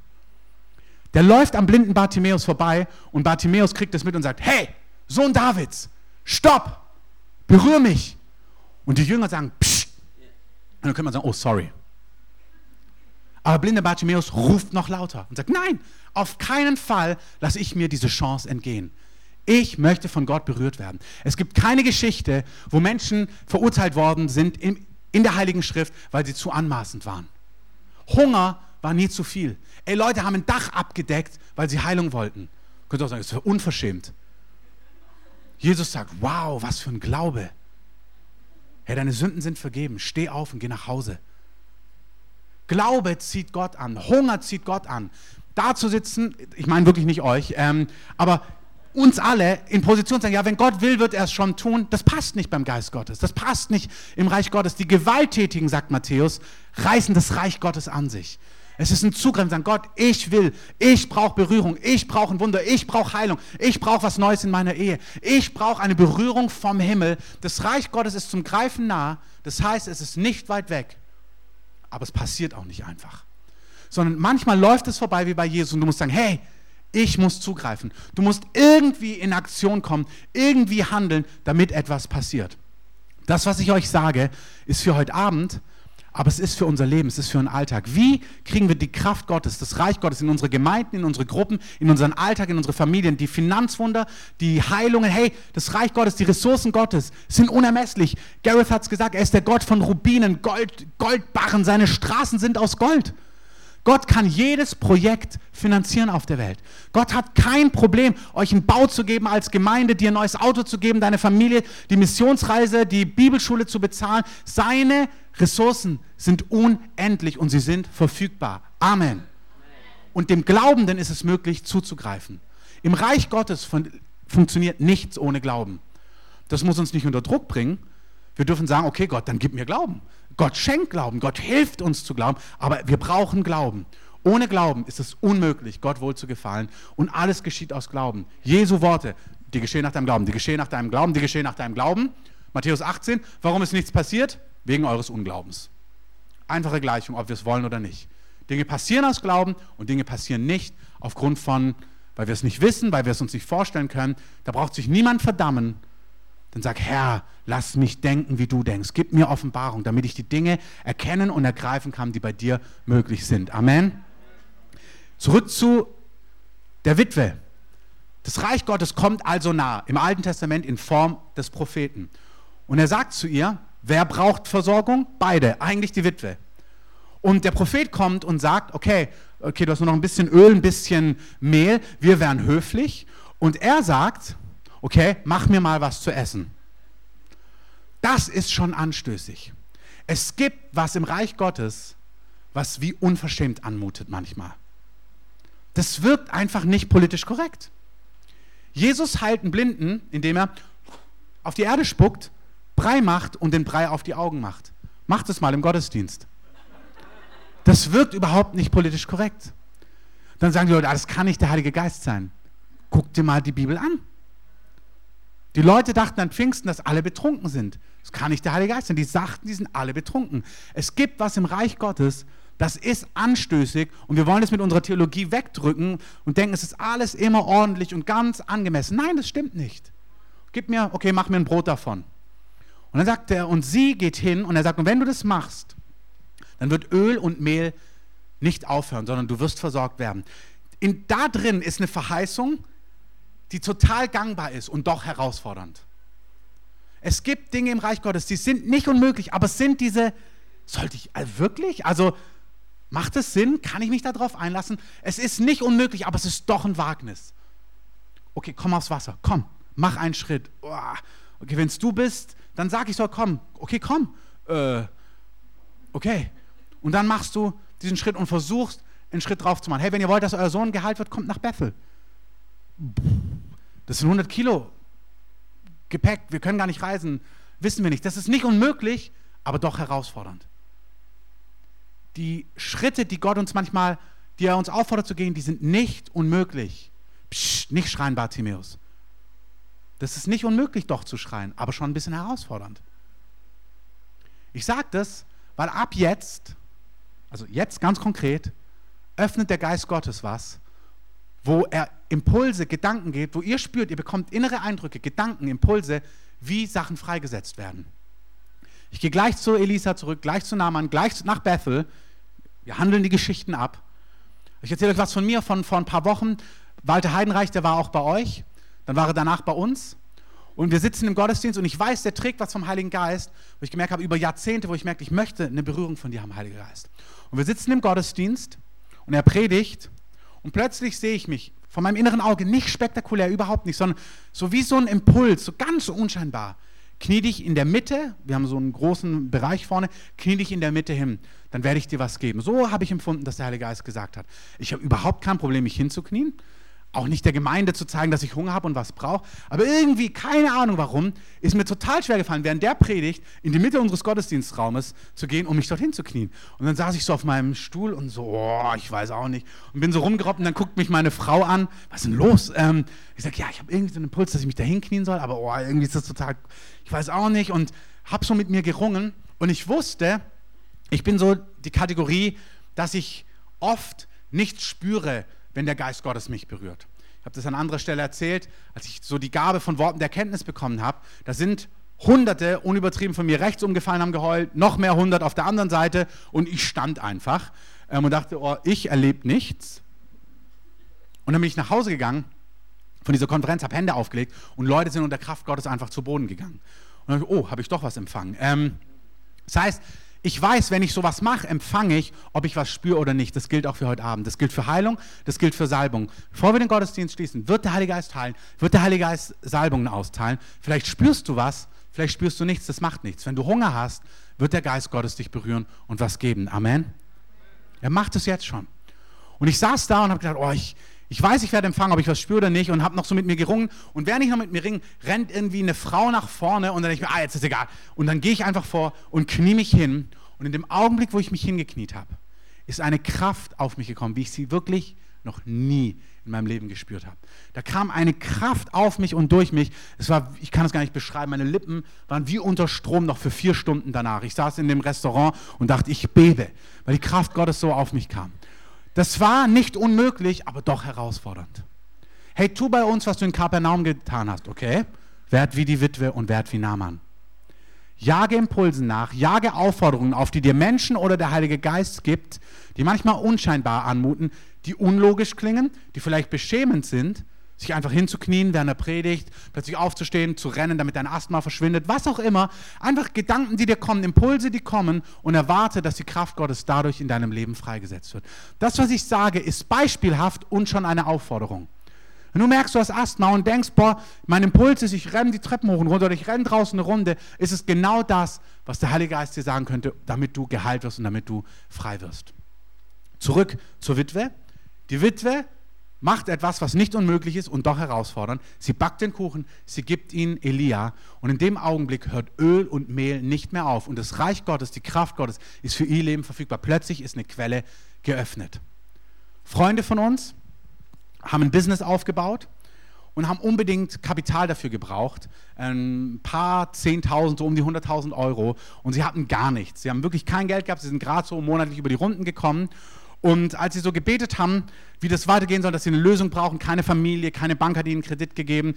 Der läuft am blinden Bartimäus vorbei und Bartimäus kriegt es mit und sagt, hey, Sohn Davids, stopp, berühr mich. Und die Jünger sagen, psch. Und dann könnte man sagen, oh, sorry. Aber blinde Bartimäus ruft noch lauter und sagt, nein, auf keinen Fall lasse ich mir diese Chance entgehen. Ich möchte von Gott berührt werden. Es gibt keine Geschichte, wo Menschen verurteilt worden sind in, in der Heiligen Schrift, weil sie zu anmaßend waren. Hunger war nie zu viel. Ey, Leute haben ein Dach abgedeckt, weil sie Heilung wollten. Könnt ihr auch sagen, das ist unverschämt. Jesus sagt, wow, was für ein Glaube. Hey, deine Sünden sind vergeben. Steh auf und geh nach Hause. Glaube zieht Gott an, Hunger zieht Gott an. Da zu sitzen, ich meine wirklich nicht euch, ähm, aber uns alle in Position zu sagen, ja, wenn Gott will, wird er es schon tun, das passt nicht beim Geist Gottes, das passt nicht im Reich Gottes. Die Gewalttätigen, sagt Matthäus, reißen das Reich Gottes an sich. Es ist ein Zugriff, sagen Gott, ich will, ich brauche Berührung, ich brauche ein Wunder, ich brauche Heilung, ich brauche was Neues in meiner Ehe, ich brauche eine Berührung vom Himmel. Das Reich Gottes ist zum Greifen nah, das heißt, es ist nicht weit weg. Aber es passiert auch nicht einfach. Sondern manchmal läuft es vorbei wie bei Jesus und du musst sagen, hey, ich muss zugreifen. Du musst irgendwie in Aktion kommen, irgendwie handeln, damit etwas passiert. Das, was ich euch sage, ist für heute Abend aber es ist für unser Leben, es ist für einen Alltag. Wie kriegen wir die Kraft Gottes, das Reich Gottes in unsere Gemeinden, in unsere Gruppen, in unseren Alltag, in unsere Familien, die Finanzwunder, die Heilungen, hey, das Reich Gottes, die Ressourcen Gottes sind unermesslich. Gareth hat es gesagt, er ist der Gott von Rubinen, Gold, Goldbarren, seine Straßen sind aus Gold. Gott kann jedes Projekt finanzieren auf der Welt. Gott hat kein Problem, euch einen Bau zu geben als Gemeinde, dir ein neues Auto zu geben, deine Familie, die Missionsreise, die Bibelschule zu bezahlen. Seine Ressourcen sind unendlich und sie sind verfügbar. Amen. Und dem Glaubenden ist es möglich, zuzugreifen. Im Reich Gottes funktioniert nichts ohne Glauben. Das muss uns nicht unter Druck bringen. Wir dürfen sagen, okay Gott, dann gib mir Glauben. Gott schenkt Glauben, Gott hilft uns zu glauben, aber wir brauchen Glauben. Ohne Glauben ist es unmöglich, Gott wohl zu gefallen. Und alles geschieht aus Glauben. Jesu Worte, die geschehen nach deinem Glauben, die geschehen nach deinem Glauben, die geschehen nach deinem Glauben. Matthäus 18, warum ist nichts passiert? Wegen eures Unglaubens. Einfache Gleichung, ob wir es wollen oder nicht. Dinge passieren aus Glauben und Dinge passieren nicht aufgrund von, weil wir es nicht wissen, weil wir es uns nicht vorstellen können. Da braucht sich niemand verdammen. Dann sag, Herr, lass mich denken, wie du denkst. Gib mir Offenbarung, damit ich die Dinge erkennen und ergreifen kann, die bei dir möglich sind. Amen. Zurück zu der Witwe. Das Reich Gottes kommt also nah, im Alten Testament in Form des Propheten. Und er sagt zu ihr, wer braucht Versorgung? Beide, eigentlich die Witwe. Und der Prophet kommt und sagt, okay, okay, du hast nur noch ein bisschen Öl, ein bisschen Mehl, wir wären höflich. Und er sagt, okay, mach mir mal was zu essen. Das ist schon anstößig. Es gibt was im Reich Gottes, was wie unverschämt anmutet manchmal. Das wirkt einfach nicht politisch korrekt. Jesus heilt einen Blinden, indem er auf die Erde spuckt, Brei macht und den Brei auf die Augen macht. Macht es mal im Gottesdienst. Das wirkt überhaupt nicht politisch korrekt. Dann sagen die Leute, ah, das kann nicht der Heilige Geist sein. Guck dir mal die Bibel an. Die Leute dachten an Pfingsten, dass alle betrunken sind. Das kann nicht der Heilige Geist sein. Die sagten, die sind alle betrunken. Es gibt was im Reich Gottes, das ist anstößig und wir wollen es mit unserer Theologie wegdrücken und denken, es ist alles immer ordentlich und ganz angemessen. Nein, das stimmt nicht. Gib mir, okay, mach mir ein Brot davon. Und dann sagt er, und sie geht hin und er sagt, und wenn du das machst, dann wird Öl und Mehl nicht aufhören, sondern du wirst versorgt werden. In, da drin ist eine Verheißung, die total gangbar ist und doch herausfordernd. Es gibt Dinge im Reich Gottes, die sind nicht unmöglich, aber es sind diese, sollte ich also wirklich? Also Macht es Sinn? Kann ich mich darauf einlassen? Es ist nicht unmöglich, aber es ist doch ein Wagnis. Okay, komm aufs Wasser, komm, mach einen Schritt. Okay, wenn es du bist, dann sag ich so, komm. Okay, komm. Äh, okay. Und dann machst du diesen Schritt und versuchst, einen Schritt drauf zu machen. Hey, wenn ihr wollt, dass euer Sohn geheilt wird, kommt nach Bethel. Das sind 100 Kilo Gepäck, wir können gar nicht reisen, wissen wir nicht. Das ist nicht unmöglich, aber doch herausfordernd die Schritte, die Gott uns manchmal, die er uns auffordert zu gehen, die sind nicht unmöglich. Psst, nicht schreien, Bartimäus. Das ist nicht unmöglich, doch zu schreien, aber schon ein bisschen herausfordernd. Ich sage das, weil ab jetzt, also jetzt ganz konkret, öffnet der Geist Gottes was, wo er Impulse, Gedanken geht, wo ihr spürt, ihr bekommt innere Eindrücke, Gedanken, Impulse, wie Sachen freigesetzt werden. Ich gehe gleich zu Elisa zurück, gleich zu Naaman, gleich nach Bethel. Wir handeln die Geschichten ab. Ich erzähle euch was von mir von vor ein paar Wochen. Walter Heidenreich, der war auch bei euch. Dann war er danach bei uns. Und wir sitzen im Gottesdienst und ich weiß, der trägt was vom Heiligen Geist, wo ich gemerkt habe, über Jahrzehnte, wo ich merke, ich möchte eine Berührung von dir haben, Heiliger Geist. Und wir sitzen im Gottesdienst und er predigt und plötzlich sehe ich mich von meinem inneren Auge nicht spektakulär, überhaupt nicht, sondern so wie so ein Impuls, so ganz unscheinbar knie dich in der Mitte, wir haben so einen großen Bereich vorne, knie dich in der Mitte hin, dann werde ich dir was geben. So habe ich empfunden, dass der Heilige Geist gesagt hat. Ich habe überhaupt kein Problem, mich hinzuknien, auch nicht der Gemeinde zu zeigen, dass ich Hunger habe und was brauche. Aber irgendwie, keine Ahnung warum, ist mir total schwer gefallen, während der Predigt in die Mitte unseres Gottesdienstraumes zu gehen, um mich dorthin zu knien. Und dann saß ich so auf meinem Stuhl und so, oh, ich weiß auch nicht. Und bin so rumgerobbt und dann guckt mich meine Frau an. Was ist denn los? Ähm, ich sage, ja, ich habe irgendwie so einen Impuls, dass ich mich da hinknien soll, aber oh, irgendwie ist das total, ich weiß auch nicht. Und habe so mit mir gerungen. Und ich wusste, ich bin so die Kategorie, dass ich oft nichts spüre, wenn der Geist Gottes mich berührt. Ich habe das an anderer Stelle erzählt, als ich so die Gabe von Worten der Kenntnis bekommen habe. Da sind Hunderte, unübertrieben von mir rechts umgefallen, haben geheult, noch mehr hundert auf der anderen Seite und ich stand einfach ähm, und dachte, oh, ich erlebe nichts. Und dann bin ich nach Hause gegangen von dieser Konferenz, habe Hände aufgelegt und Leute sind unter Kraft Gottes einfach zu Boden gegangen. Und dann, oh, habe ich doch was empfangen. Ähm, das heißt, ich weiß, wenn ich sowas mache, empfange ich, ob ich was spüre oder nicht. Das gilt auch für heute Abend. Das gilt für Heilung, das gilt für Salbung. Bevor wir den Gottesdienst schließen, wird der Heilige Geist heilen, wird der Heilige Geist Salbungen austeilen. Vielleicht spürst du was, vielleicht spürst du nichts, das macht nichts. Wenn du Hunger hast, wird der Geist Gottes dich berühren und was geben. Amen. Er macht es jetzt schon. Und ich saß da und habe gedacht, oh, ich, ich weiß, ich werde empfangen, ob ich was spüre oder nicht und habe noch so mit mir gerungen. Und während ich noch mit mir ringe, rennt irgendwie eine Frau nach vorne und dann denke ich mir, ah, jetzt ist egal. Und dann gehe ich einfach vor und knie mich hin. Und in dem Augenblick, wo ich mich hingekniet habe, ist eine Kraft auf mich gekommen, wie ich sie wirklich noch nie in meinem Leben gespürt habe. Da kam eine Kraft auf mich und durch mich. Es war, ich kann es gar nicht beschreiben, meine Lippen waren wie unter Strom noch für vier Stunden danach. Ich saß in dem Restaurant und dachte, ich bebe, weil die Kraft Gottes so auf mich kam. Das war nicht unmöglich, aber doch herausfordernd. Hey, tu bei uns, was du in Kapernaum getan hast, okay? Werd wie die Witwe und werd wie Naaman. Jage Impulsen nach, jage Aufforderungen auf, die dir Menschen oder der Heilige Geist gibt, die manchmal unscheinbar anmuten, die unlogisch klingen, die vielleicht beschämend sind, sich einfach hinzuknien während er predigt, plötzlich aufzustehen, zu rennen, damit dein Asthma verschwindet, was auch immer. Einfach Gedanken, die dir kommen, Impulse, die kommen und erwarte, dass die Kraft Gottes dadurch in deinem Leben freigesetzt wird. Das, was ich sage, ist beispielhaft und schon eine Aufforderung. Wenn du merkst, du hast Asthma und denkst, boah, mein Impuls ist, ich renne die Treppen hoch und runter oder ich renne draußen eine Runde, ist es genau das, was der Heilige Geist dir sagen könnte, damit du geheilt wirst und damit du frei wirst. Zurück zur Witwe. Die Witwe macht etwas, was nicht unmöglich ist und doch herausfordernd. Sie backt den Kuchen, sie gibt ihn Elia und in dem Augenblick hört Öl und Mehl nicht mehr auf und das Reich Gottes, die Kraft Gottes ist für ihr Leben verfügbar. Plötzlich ist eine Quelle geöffnet. Freunde von uns, haben ein Business aufgebaut und haben unbedingt Kapital dafür gebraucht. Ein paar Zehntausend, so um die 100.000 Euro. Und sie hatten gar nichts. Sie haben wirklich kein Geld gehabt. Sie sind gerade so monatlich über die Runden gekommen. Und als sie so gebetet haben, wie das weitergehen soll, dass sie eine Lösung brauchen, keine Familie, keine Bank hat ihnen Kredit gegeben,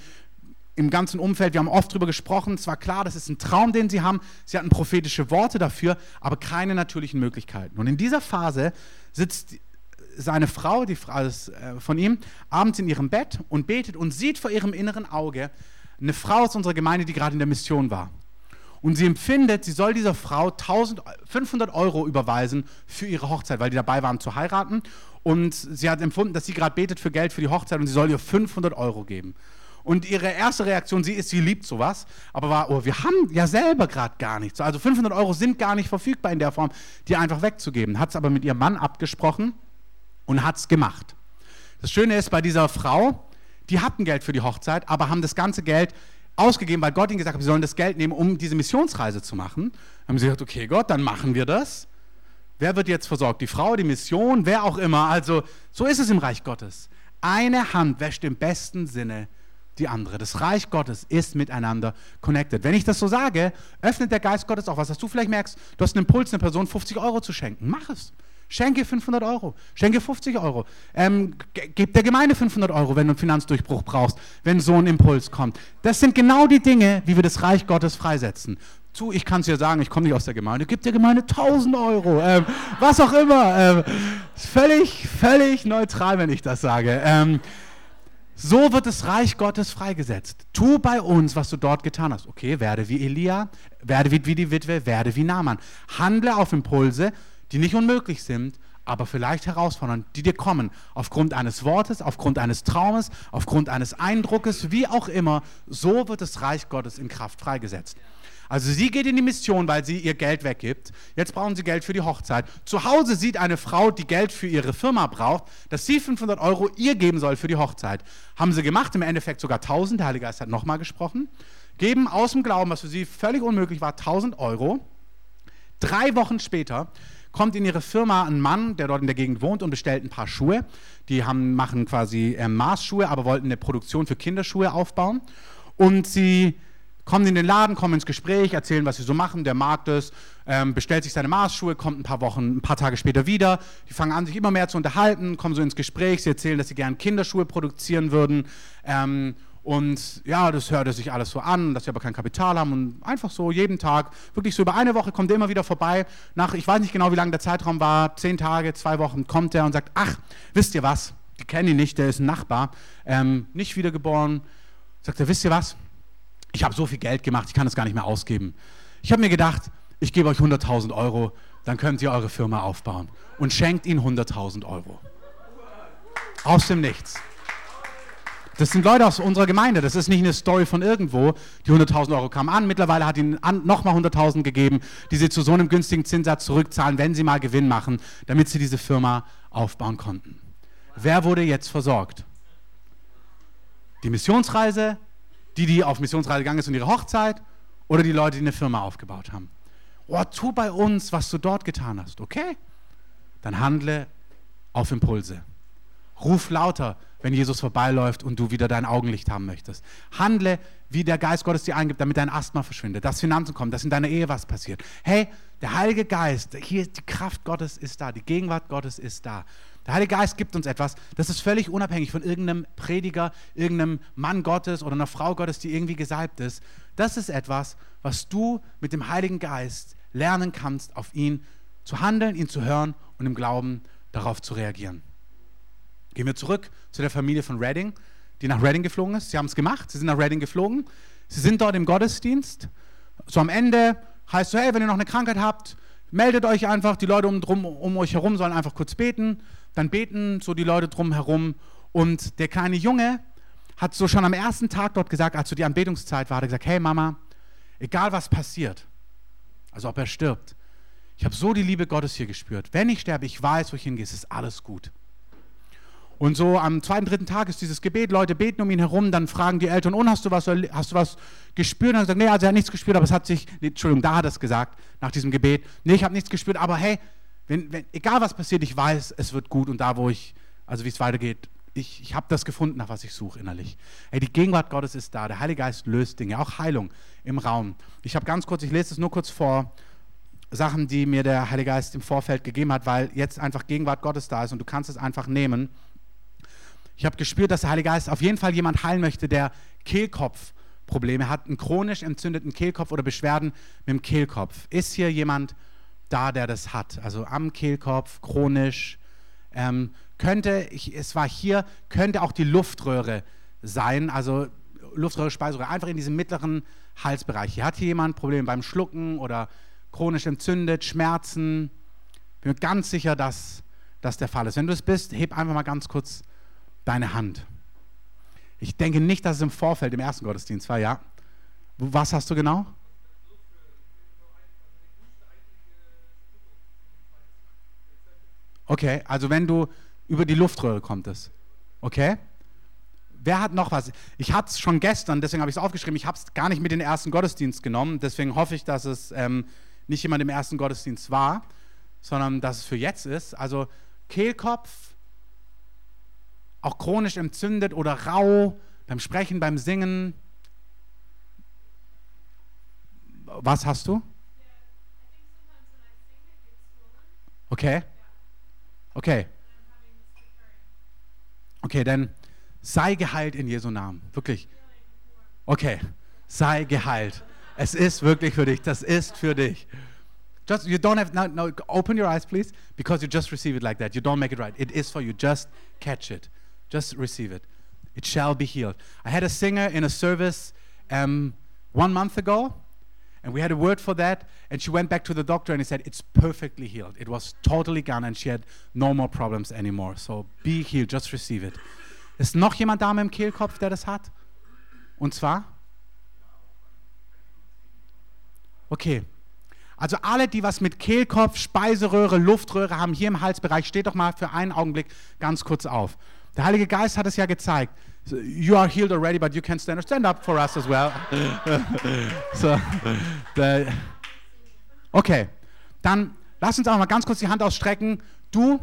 im ganzen Umfeld, wir haben oft darüber gesprochen, es war klar, das ist ein Traum, den sie haben. Sie hatten prophetische Worte dafür, aber keine natürlichen Möglichkeiten. Und in dieser Phase sitzt seine Frau, die Frau äh, von ihm, abends in ihrem Bett und betet und sieht vor ihrem inneren Auge eine Frau aus unserer Gemeinde, die gerade in der Mission war. Und sie empfindet, sie soll dieser Frau 1500 Euro überweisen für ihre Hochzeit, weil die dabei waren zu heiraten. Und sie hat empfunden, dass sie gerade betet für Geld für die Hochzeit und sie soll ihr 500 Euro geben. Und ihre erste Reaktion, sie ist, sie liebt sowas, aber war, oh, wir haben ja selber gerade gar nichts. Also 500 Euro sind gar nicht verfügbar in der Form, die einfach wegzugeben. Hat es aber mit ihrem Mann abgesprochen und hat es gemacht. Das Schöne ist bei dieser Frau, die hatten Geld für die Hochzeit, aber haben das ganze Geld ausgegeben, weil Gott ihnen gesagt hat, sie sollen das Geld nehmen, um diese Missionsreise zu machen. Dann haben sie gesagt, okay Gott, dann machen wir das. Wer wird jetzt versorgt? Die Frau, die Mission, wer auch immer. Also so ist es im Reich Gottes. Eine Hand wäscht im besten Sinne die andere. Das Reich Gottes ist miteinander connected. Wenn ich das so sage, öffnet der Geist Gottes auch was, dass du vielleicht merkst, du hast einen Impuls, eine Person 50 Euro zu schenken. Mach es. Schenke 500 Euro, schenke 50 Euro. Ähm, gib der Gemeinde 500 Euro, wenn du einen Finanzdurchbruch brauchst, wenn so ein Impuls kommt. Das sind genau die Dinge, wie wir das Reich Gottes freisetzen. Zu, ich kann es dir sagen, ich komme nicht aus der Gemeinde, gib der Gemeinde 1000 Euro, ähm, was auch immer. Ähm, völlig, völlig neutral, wenn ich das sage. Ähm, so wird das Reich Gottes freigesetzt. Tu bei uns, was du dort getan hast. Okay, werde wie Elia, werde wie, wie die Witwe, werde wie Naaman. Handle auf Impulse, die nicht unmöglich sind, aber vielleicht herausfordernd, die dir kommen, aufgrund eines Wortes, aufgrund eines Traumes, aufgrund eines Eindruckes, wie auch immer, so wird das Reich Gottes in Kraft freigesetzt. Also sie geht in die Mission, weil sie ihr Geld weggibt. Jetzt brauchen sie Geld für die Hochzeit. Zu Hause sieht eine Frau, die Geld für ihre Firma braucht, dass sie 500 Euro ihr geben soll für die Hochzeit. Haben sie gemacht, im Endeffekt sogar 1000. Der Heilige Geist hat nochmal gesprochen. Geben aus dem Glauben, was für sie völlig unmöglich war, 1000 Euro. Drei Wochen später kommt in ihre Firma ein Mann, der dort in der Gegend wohnt und bestellt ein paar Schuhe. Die haben, machen quasi äh, Maßschuhe, aber wollten eine Produktion für Kinderschuhe aufbauen. Und sie kommen in den Laden, kommen ins Gespräch, erzählen, was sie so machen. Der mag das, ähm, bestellt sich seine Maßschuhe, kommt ein paar Wochen, ein paar Tage später wieder. Die fangen an, sich immer mehr zu unterhalten, kommen so ins Gespräch. Sie erzählen, dass sie gerne Kinderschuhe produzieren würden. Ähm, und ja, das hörte sich alles so an, dass sie aber kein Kapital haben und einfach so jeden Tag, wirklich so über eine Woche kommt er immer wieder vorbei. Nach, ich weiß nicht genau, wie lange der Zeitraum war, zehn Tage, zwei Wochen, kommt er und sagt, ach, wisst ihr was, die kennen ihn nicht, der ist ein Nachbar, ähm, nicht wiedergeboren. Sagt er, wisst ihr was, ich habe so viel Geld gemacht, ich kann es gar nicht mehr ausgeben. Ich habe mir gedacht, ich gebe euch 100.000 Euro, dann könnt ihr eure Firma aufbauen. Und schenkt ihn 100.000 Euro. Aus dem Nichts. Das sind Leute aus unserer Gemeinde. Das ist nicht eine Story von irgendwo. Die 100.000 Euro kamen an. Mittlerweile hat ihnen nochmal 100.000 gegeben, die sie zu so einem günstigen Zinssatz zurückzahlen, wenn sie mal Gewinn machen, damit sie diese Firma aufbauen konnten. Wer wurde jetzt versorgt? Die Missionsreise, die, die auf Missionsreise gegangen ist und ihre Hochzeit oder die Leute, die eine Firma aufgebaut haben? Oh, tu bei uns, was du dort getan hast, okay? Dann handle auf Impulse. Ruf lauter, wenn Jesus vorbeiläuft und du wieder dein Augenlicht haben möchtest. Handle, wie der Geist Gottes dir eingibt, damit dein Asthma verschwindet, dass Finanzen kommen, dass in deiner Ehe was passiert. Hey, der Heilige Geist, hier die Kraft Gottes ist da, die Gegenwart Gottes ist da. Der Heilige Geist gibt uns etwas, das ist völlig unabhängig von irgendeinem Prediger, irgendeinem Mann Gottes oder einer Frau Gottes, die irgendwie gesalbt ist. Das ist etwas, was du mit dem Heiligen Geist lernen kannst, auf ihn zu handeln, ihn zu hören und im Glauben darauf zu reagieren. Gehen wir zurück zu der Familie von Redding, die nach Redding geflogen ist. Sie haben es gemacht, sie sind nach Redding geflogen. Sie sind dort im Gottesdienst. So am Ende heißt so, hey, wenn ihr noch eine Krankheit habt, meldet euch einfach. Die Leute um, drum, um euch herum sollen einfach kurz beten. Dann beten so die Leute drum herum. Und der kleine Junge hat so schon am ersten Tag dort gesagt, als so die Anbetungszeit war, hat er gesagt, hey Mama, egal was passiert, also ob er stirbt, ich habe so die Liebe Gottes hier gespürt. Wenn ich sterbe, ich weiß, wo ich hingehe, es ist alles gut. Und so am zweiten, dritten Tag ist dieses Gebet, Leute beten um ihn herum, dann fragen die Eltern, und hast du was, hast du was gespürt? Und er sagt, nee, also er hat nichts gespürt, aber es hat sich, nee, Entschuldigung, da hat er es gesagt, nach diesem Gebet, nee, ich habe nichts gespürt, aber hey, wenn, wenn, egal was passiert, ich weiß, es wird gut und da, wo ich, also wie es weitergeht, ich, ich habe das gefunden, nach was ich suche innerlich. Hey, die Gegenwart Gottes ist da, der Heilige Geist löst Dinge, auch Heilung im Raum. Ich habe ganz kurz, ich lese es nur kurz vor, Sachen, die mir der Heilige Geist im Vorfeld gegeben hat, weil jetzt einfach Gegenwart Gottes da ist und du kannst es einfach nehmen. Ich habe gespürt, dass der Heilige Geist auf jeden Fall jemand heilen möchte, der Kehlkopfprobleme hat, einen chronisch entzündeten Kehlkopf oder Beschwerden mit dem Kehlkopf. Ist hier jemand da, der das hat? Also am Kehlkopf, chronisch. Ähm, könnte, ich, es war hier, könnte auch die Luftröhre sein, also Luftröhre, Speiseröhre, einfach in diesem mittleren Halsbereich. Hier hat hier jemand Probleme beim Schlucken oder chronisch entzündet, Schmerzen. Bin mir ganz sicher, dass das der Fall ist. Wenn du es bist, heb einfach mal ganz kurz deine Hand. Ich denke nicht, dass es im Vorfeld, im ersten Gottesdienst war, ja. Was hast du genau? Okay, also wenn du über die Luftröhre kommt es. Okay? Wer hat noch was? Ich hatte es schon gestern, deswegen habe ich es aufgeschrieben. Ich habe es gar nicht mit den ersten Gottesdienst genommen. Deswegen hoffe ich, dass es ähm, nicht jemand im ersten Gottesdienst war, sondern dass es für jetzt ist. Also Kehlkopf, auch chronisch entzündet oder rau, beim Sprechen, beim Singen. Was hast du? Okay. Okay. Okay, dann sei geheilt in Jesu Namen. Wirklich. Okay. Sei geheilt. Es ist wirklich für dich. Das ist für dich. Just you don't have no, no open your eyes please because you just receive it like that. You don't make it right. It is for you. Just catch it. Just receive it. It shall be healed. I had a singer in a service um, one month ago, and we had a word for that. And she went back to the doctor and he said, It's perfectly healed. It was totally gone and she had no more problems anymore. So be healed, just receive it. Ist noch jemand da mit dem Kehlkopf, der das hat? Und zwar? Okay. Also alle, die was mit Kehlkopf, Speiseröhre, Luftröhre haben hier im Halsbereich, steht doch mal für einen Augenblick ganz kurz auf. Der Heilige Geist hat es ja gezeigt. You are healed already, but you can stand, stand up for us as well. so, the, okay, dann lass uns auch mal ganz kurz die Hand ausstrecken. Du,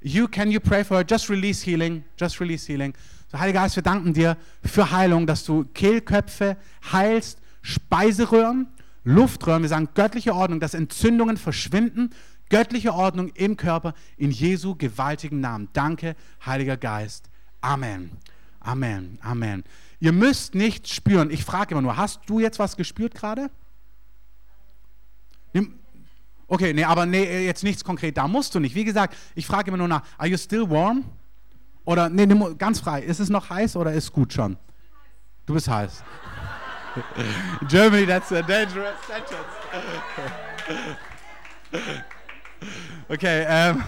you, can you pray for her? Just release healing. Just release healing. So, Heiliger Geist, wir danken dir für Heilung, dass du Kehlköpfe heilst, Speiseröhren, Luftröhren. Wir sagen göttliche Ordnung, dass Entzündungen verschwinden göttliche Ordnung im Körper in Jesu gewaltigen Namen. Danke, Heiliger Geist. Amen. Amen. Amen. Ihr müsst nichts spüren. Ich frage immer nur, hast du jetzt was gespürt gerade? Okay, nee, aber nee, jetzt nichts konkret. Da musst du nicht. Wie gesagt, ich frage immer nur nach, are you still warm? Oder, nee, ganz frei. Ist es noch heiß oder ist es gut schon? Du bist heiß. Germany, that's a dangerous sentence. Okay, ähm,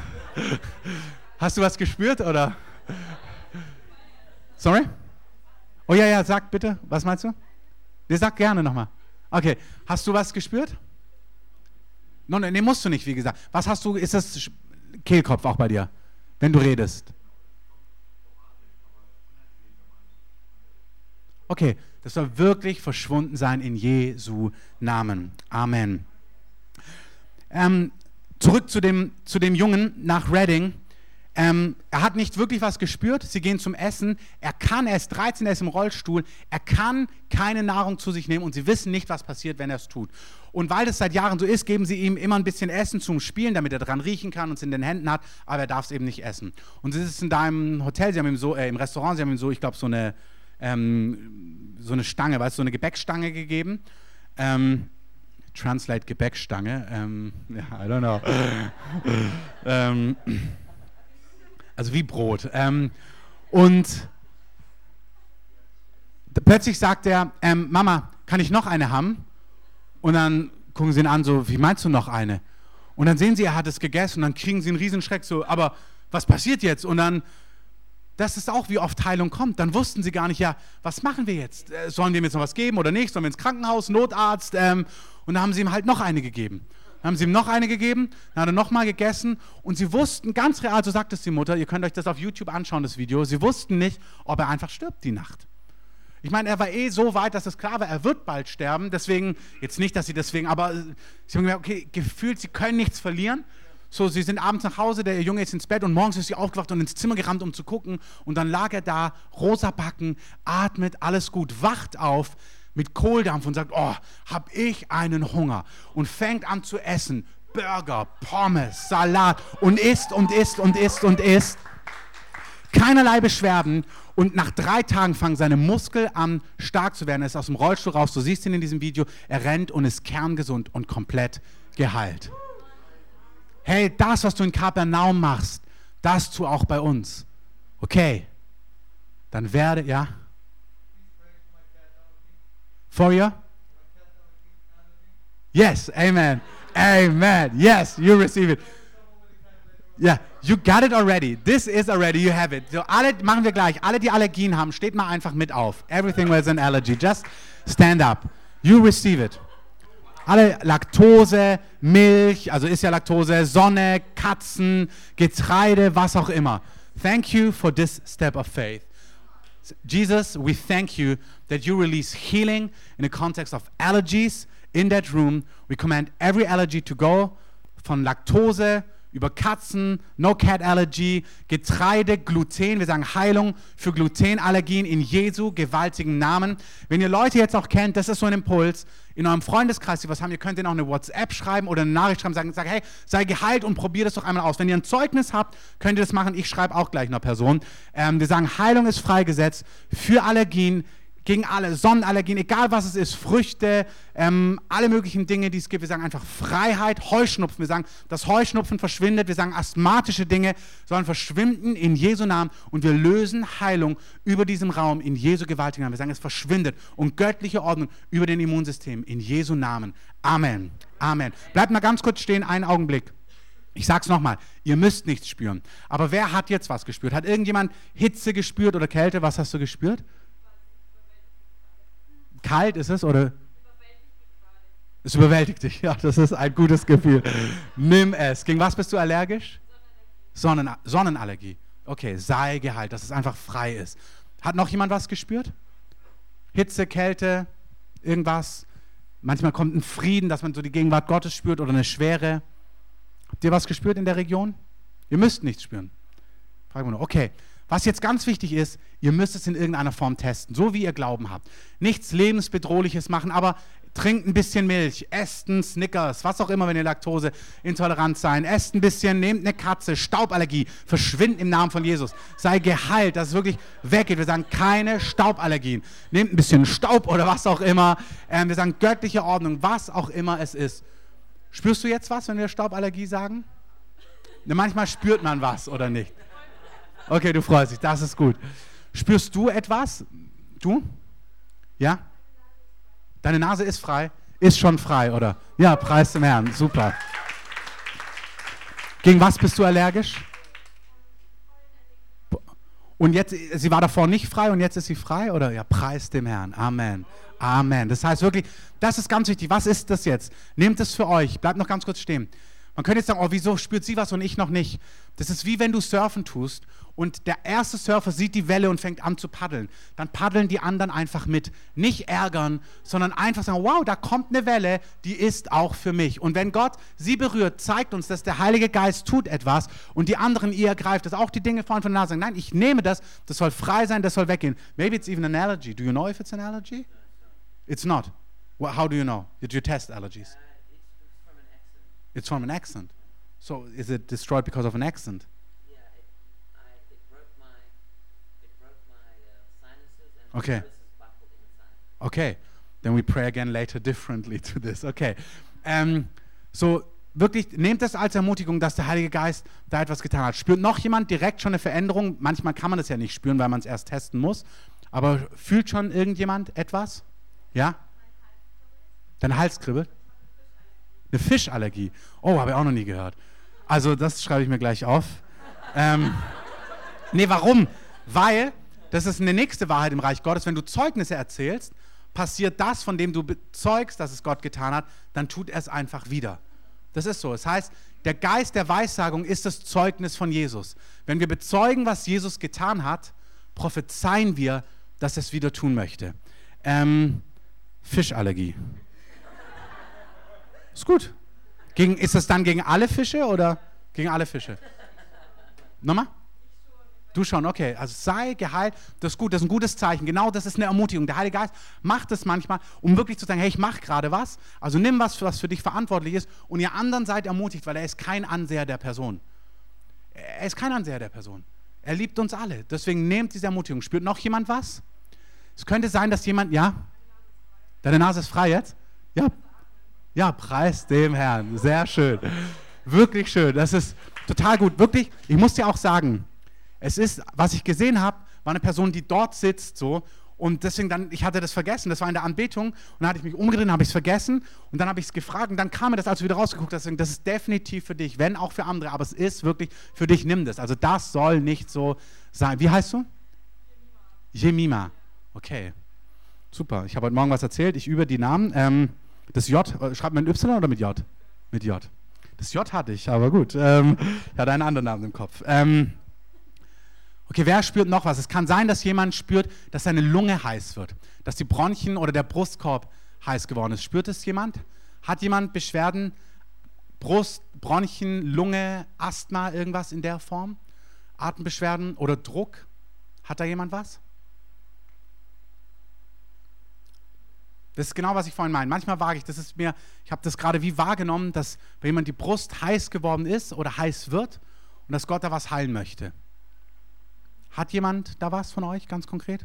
hast du was gespürt oder? Sorry? Oh ja, ja, sag bitte, was meinst du? Nee, sag gerne nochmal. Okay, hast du was gespürt? No, nee, musst du nicht, wie gesagt. Was hast du, ist das Kehlkopf auch bei dir, wenn du redest? Okay, das soll wirklich verschwunden sein in Jesu Namen. Amen. Ähm, zurück zu dem, zu dem Jungen nach Reading. Ähm, er hat nicht wirklich was gespürt. Sie gehen zum Essen. Er kann, er ist 13, er ist im Rollstuhl. Er kann keine Nahrung zu sich nehmen und sie wissen nicht, was passiert, wenn er es tut. Und weil das seit Jahren so ist, geben sie ihm immer ein bisschen Essen zum Spielen, damit er dran riechen kann und es in den Händen hat, aber er darf es eben nicht essen. Und sie sitzen da im Hotel, sie haben ihm so, äh, im Restaurant, sie haben ihm so, ich glaube, so eine, ähm, so eine Stange, weißt du, so eine Gebäckstange gegeben. Ähm, Translate Gebäckstange. Ähm, ja, I don't know. ähm, also wie Brot. Ähm, und plötzlich sagt er, ähm, Mama, kann ich noch eine haben? Und dann gucken sie ihn an, so, wie meinst du noch eine? Und dann sehen sie, er hat es gegessen und dann kriegen sie einen Riesenschreck, so, aber was passiert jetzt? Und dann, das ist auch, wie oft Heilung kommt. Dann wussten sie gar nicht, ja, was machen wir jetzt? Äh, sollen wir ihm jetzt noch was geben oder nicht? Sollen wir ins Krankenhaus, Notarzt? Ähm, und dann haben sie ihm halt noch eine gegeben. Dann haben sie ihm noch eine gegeben, dann hat er nochmal gegessen und sie wussten ganz real, so sagt es die Mutter, ihr könnt euch das auf YouTube anschauen, das Video, sie wussten nicht, ob er einfach stirbt die Nacht. Ich meine, er war eh so weit, dass es klar war, er wird bald sterben. Deswegen, jetzt nicht, dass sie deswegen, aber sie haben gemerkt, okay, gefühlt, sie können nichts verlieren. So, sie sind abends nach Hause, der Junge ist ins Bett und morgens ist sie aufgewacht und ins Zimmer gerannt, um zu gucken. Und dann lag er da, rosa Backen, atmet, alles gut, wacht auf mit Kohldampf und sagt, oh, hab ich einen Hunger. Und fängt an zu essen. Burger, Pommes, Salat und isst und isst und isst und isst. Keinerlei Beschwerden. Und nach drei Tagen fangen seine Muskeln an, stark zu werden. Er ist aus dem Rollstuhl raus. Du siehst ihn in diesem Video. Er rennt und ist kerngesund und komplett geheilt. Hey, das, was du in Kapernaum machst, das tu auch bei uns. Okay. Dann werde, ja. For you? Yes, amen. Amen. Yes, you receive it. Ja, you got it already. This is already, you have it. So, alle, machen wir gleich. Alle, die Allergien haben, steht mal einfach mit auf. Everything was an allergy. Just stand up. You receive it. Alle Laktose, Milch, also ist ja Laktose, Sonne, Katzen, Getreide, was auch immer. Thank you for this step of faith. Jesus, we thank you that you release healing in the context of allergies in that room. We command every allergy to go von Laktose über Katzen, No Cat Allergy, Getreide, Gluten. Wir sagen Heilung für Glutenallergien in Jesu gewaltigen Namen. Wenn ihr Leute jetzt auch kennt, das ist so ein Impuls, in eurem Freundeskreis, die was haben, ihr könnt ihnen auch eine WhatsApp schreiben oder eine Nachricht schreiben, sagen, sagen hey, sei geheilt und probier das doch einmal aus. Wenn ihr ein Zeugnis habt, könnt ihr das machen. Ich schreibe auch gleich einer Person. Ähm, wir sagen, Heilung ist freigesetzt für Allergien gegen alle Sonnenallergien, egal was es ist, Früchte, ähm, alle möglichen Dinge, die es gibt. Wir sagen einfach Freiheit, Heuschnupfen. Wir sagen, das Heuschnupfen verschwindet. Wir sagen, asthmatische Dinge sollen verschwinden in Jesu Namen und wir lösen Heilung über diesem Raum in Jesu gewaltigen Namen. Wir sagen, es verschwindet und göttliche Ordnung über den Immunsystem in Jesu Namen. Amen. Amen. Bleibt mal ganz kurz stehen, einen Augenblick. Ich sag's nochmal, ihr müsst nichts spüren. Aber wer hat jetzt was gespürt? Hat irgendjemand Hitze gespürt oder Kälte? Was hast du gespürt? Kalt ist es oder? Es überwältigt dich. Ja, das ist ein gutes Gefühl. Nimm es. Gegen was bist du allergisch? Sonnen, Sonnenallergie. Okay, sei geheilt, dass es einfach frei ist. Hat noch jemand was gespürt? Hitze, Kälte, irgendwas? Manchmal kommt ein Frieden, dass man so die Gegenwart Gottes spürt oder eine Schwere. Habt ihr was gespürt in der Region? Ihr müsst nichts spüren. Fragen wir nur. Okay, was jetzt ganz wichtig ist, ihr müsst es in irgendeiner Form testen, so wie ihr Glauben habt. Nichts lebensbedrohliches machen, aber trinkt ein bisschen Milch, esst einen Snickers, was auch immer, wenn ihr Laktose intolerant seid. Esst ein bisschen, nehmt eine Katze, Stauballergie, verschwindet im Namen von Jesus. Sei geheilt, dass es wirklich weggeht. Wir sagen keine Stauballergien. Nehmt ein bisschen Staub oder was auch immer. Ähm, wir sagen göttliche Ordnung, was auch immer es ist. Spürst du jetzt was, wenn wir Stauballergie sagen? Manchmal spürt man was oder nicht. Okay, du freust dich, das ist gut. Spürst du etwas? Du? Ja? Deine Nase ist frei? Ist schon frei, oder? Ja, preis dem Herrn, super. Gegen was bist du allergisch? Und jetzt, sie war davor nicht frei und jetzt ist sie frei, oder? Ja, preis dem Herrn. Amen. Amen. Das heißt wirklich, das ist ganz wichtig. Was ist das jetzt? Nehmt es für euch. Bleibt noch ganz kurz stehen. Man könnte jetzt sagen, oh, wieso spürt sie was und ich noch nicht? Das ist wie wenn du surfen tust und der erste Surfer sieht die Welle und fängt an zu paddeln. Dann paddeln die anderen einfach mit. Nicht ärgern, sondern einfach sagen, wow, da kommt eine Welle, die ist auch für mich. Und wenn Gott sie berührt, zeigt uns, dass der Heilige Geist tut etwas und die anderen ihr ergreift, dass auch die Dinge vorhin von der Nase sagen, nein, ich nehme das, das soll frei sein, das soll weggehen. Maybe it's even an allergy. Do you know if it's an allergy? It's not. Well, how do you know? Did you test allergies? It's from an accident. So is it destroyed because of an accident? Yeah, it, I, it broke my, it broke my uh, sinuses and Okay. Okay, then we pray again later differently to this. Okay. Ähm, so wirklich, nehmt das als Ermutigung, dass der Heilige Geist da etwas getan hat. Spürt noch jemand direkt schon eine Veränderung? Manchmal kann man das ja nicht spüren, weil man es erst testen muss. Aber fühlt schon irgendjemand etwas? Ja? Dein Hals kribbelt? Eine Fischallergie. Oh, habe ich auch noch nie gehört. Also, das schreibe ich mir gleich auf. Ähm, nee, warum? Weil, das ist eine nächste Wahrheit im Reich Gottes, wenn du Zeugnisse erzählst, passiert das, von dem du bezeugst, dass es Gott getan hat, dann tut er es einfach wieder. Das ist so. Das heißt, der Geist der Weissagung ist das Zeugnis von Jesus. Wenn wir bezeugen, was Jesus getan hat, prophezeien wir, dass er es wieder tun möchte. Ähm, Fischallergie. Ist gut. Gegen, ist das dann gegen alle Fische oder gegen alle Fische? Nochmal? Du schon, okay. Also sei geheilt, das ist gut, das ist ein gutes Zeichen. Genau das ist eine Ermutigung. Der Heilige Geist macht es manchmal, um wirklich zu sagen, hey, ich mache gerade was. Also nimm was, was für dich verantwortlich ist und ihr anderen seid ermutigt, weil er ist kein Anseher der Person. Er ist kein Anseher der Person. Er liebt uns alle. Deswegen nehmt diese Ermutigung. Spürt noch jemand was? Es könnte sein, dass jemand, ja? Deine Nase ist frei jetzt? Ja. Ja, preis dem Herrn. Sehr schön. Wirklich schön. Das ist total gut. Wirklich, ich muss dir auch sagen, es ist, was ich gesehen habe, war eine Person, die dort sitzt, so. Und deswegen dann, ich hatte das vergessen, das war in der Anbetung. Und dann hatte ich mich umgedreht, habe ich es vergessen. Und dann habe ich es gefragt. Und dann kam mir das, als wieder rausgeguckt hast, das ist definitiv für dich, wenn auch für andere. Aber es ist wirklich für dich, nimm das. Also das soll nicht so sein. Wie heißt du? Jemima. Okay. Super. Ich habe heute Morgen was erzählt. Ich übe die Namen. Ähm, das J, äh, schreibt man mit Y oder mit J? Mit J. Das J hatte ich, aber gut. Ähm, ich hatte einen anderen Namen im Kopf. Ähm, okay, wer spürt noch was? Es kann sein, dass jemand spürt, dass seine Lunge heiß wird, dass die Bronchien oder der Brustkorb heiß geworden ist. Spürt es jemand? Hat jemand Beschwerden? Brust, Bronchien, Lunge, Asthma, irgendwas in der Form? Atembeschwerden oder Druck? Hat da jemand was? Das ist genau, was ich vorhin meine. Manchmal wage ich, das ist mir, ich habe das gerade wie wahrgenommen, dass wenn jemand die Brust heiß geworden ist oder heiß wird und dass Gott da was heilen möchte. Hat jemand da was von euch ganz konkret?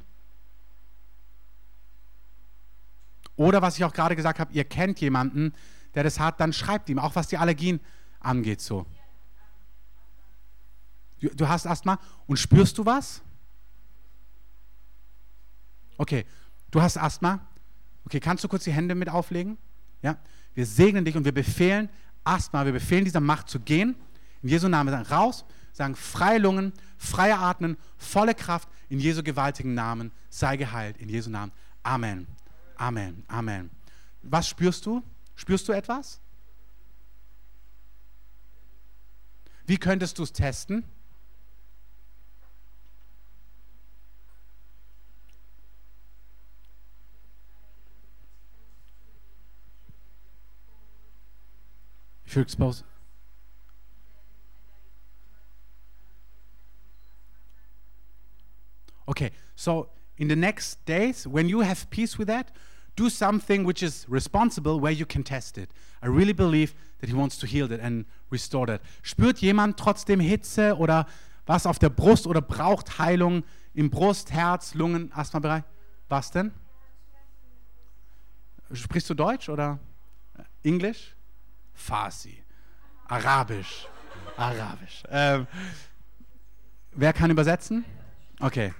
Oder was ich auch gerade gesagt habe, ihr kennt jemanden, der das hat, dann schreibt ihm, auch was die Allergien angeht so. Du, du hast Asthma und spürst du was? Okay, du hast Asthma. Okay, kannst du kurz die Hände mit auflegen? Ja, wir segnen dich und wir befehlen Asthma, wir befehlen dieser Macht zu gehen. In Jesu Namen sagen raus, sagen freie Lungen, freie Atmen, volle Kraft. In Jesu gewaltigen Namen sei geheilt. In Jesu Namen. Amen. Amen. Amen. Was spürst du? Spürst du etwas? Wie könntest du es testen? Exposed. Okay, so in the next days, when you have peace with that, do something which is responsible where you can test it. I really believe that He wants to heal that and restore that. Spürt jemand trotzdem Hitze oder was auf der Brust oder braucht Heilung im Brust, Herz, Lungen, Asthmabereich? Was denn? Sprichst du Deutsch oder Englisch? Farsi. Arabisch. Arabisch. Ähm, wer kann übersetzen? Okay.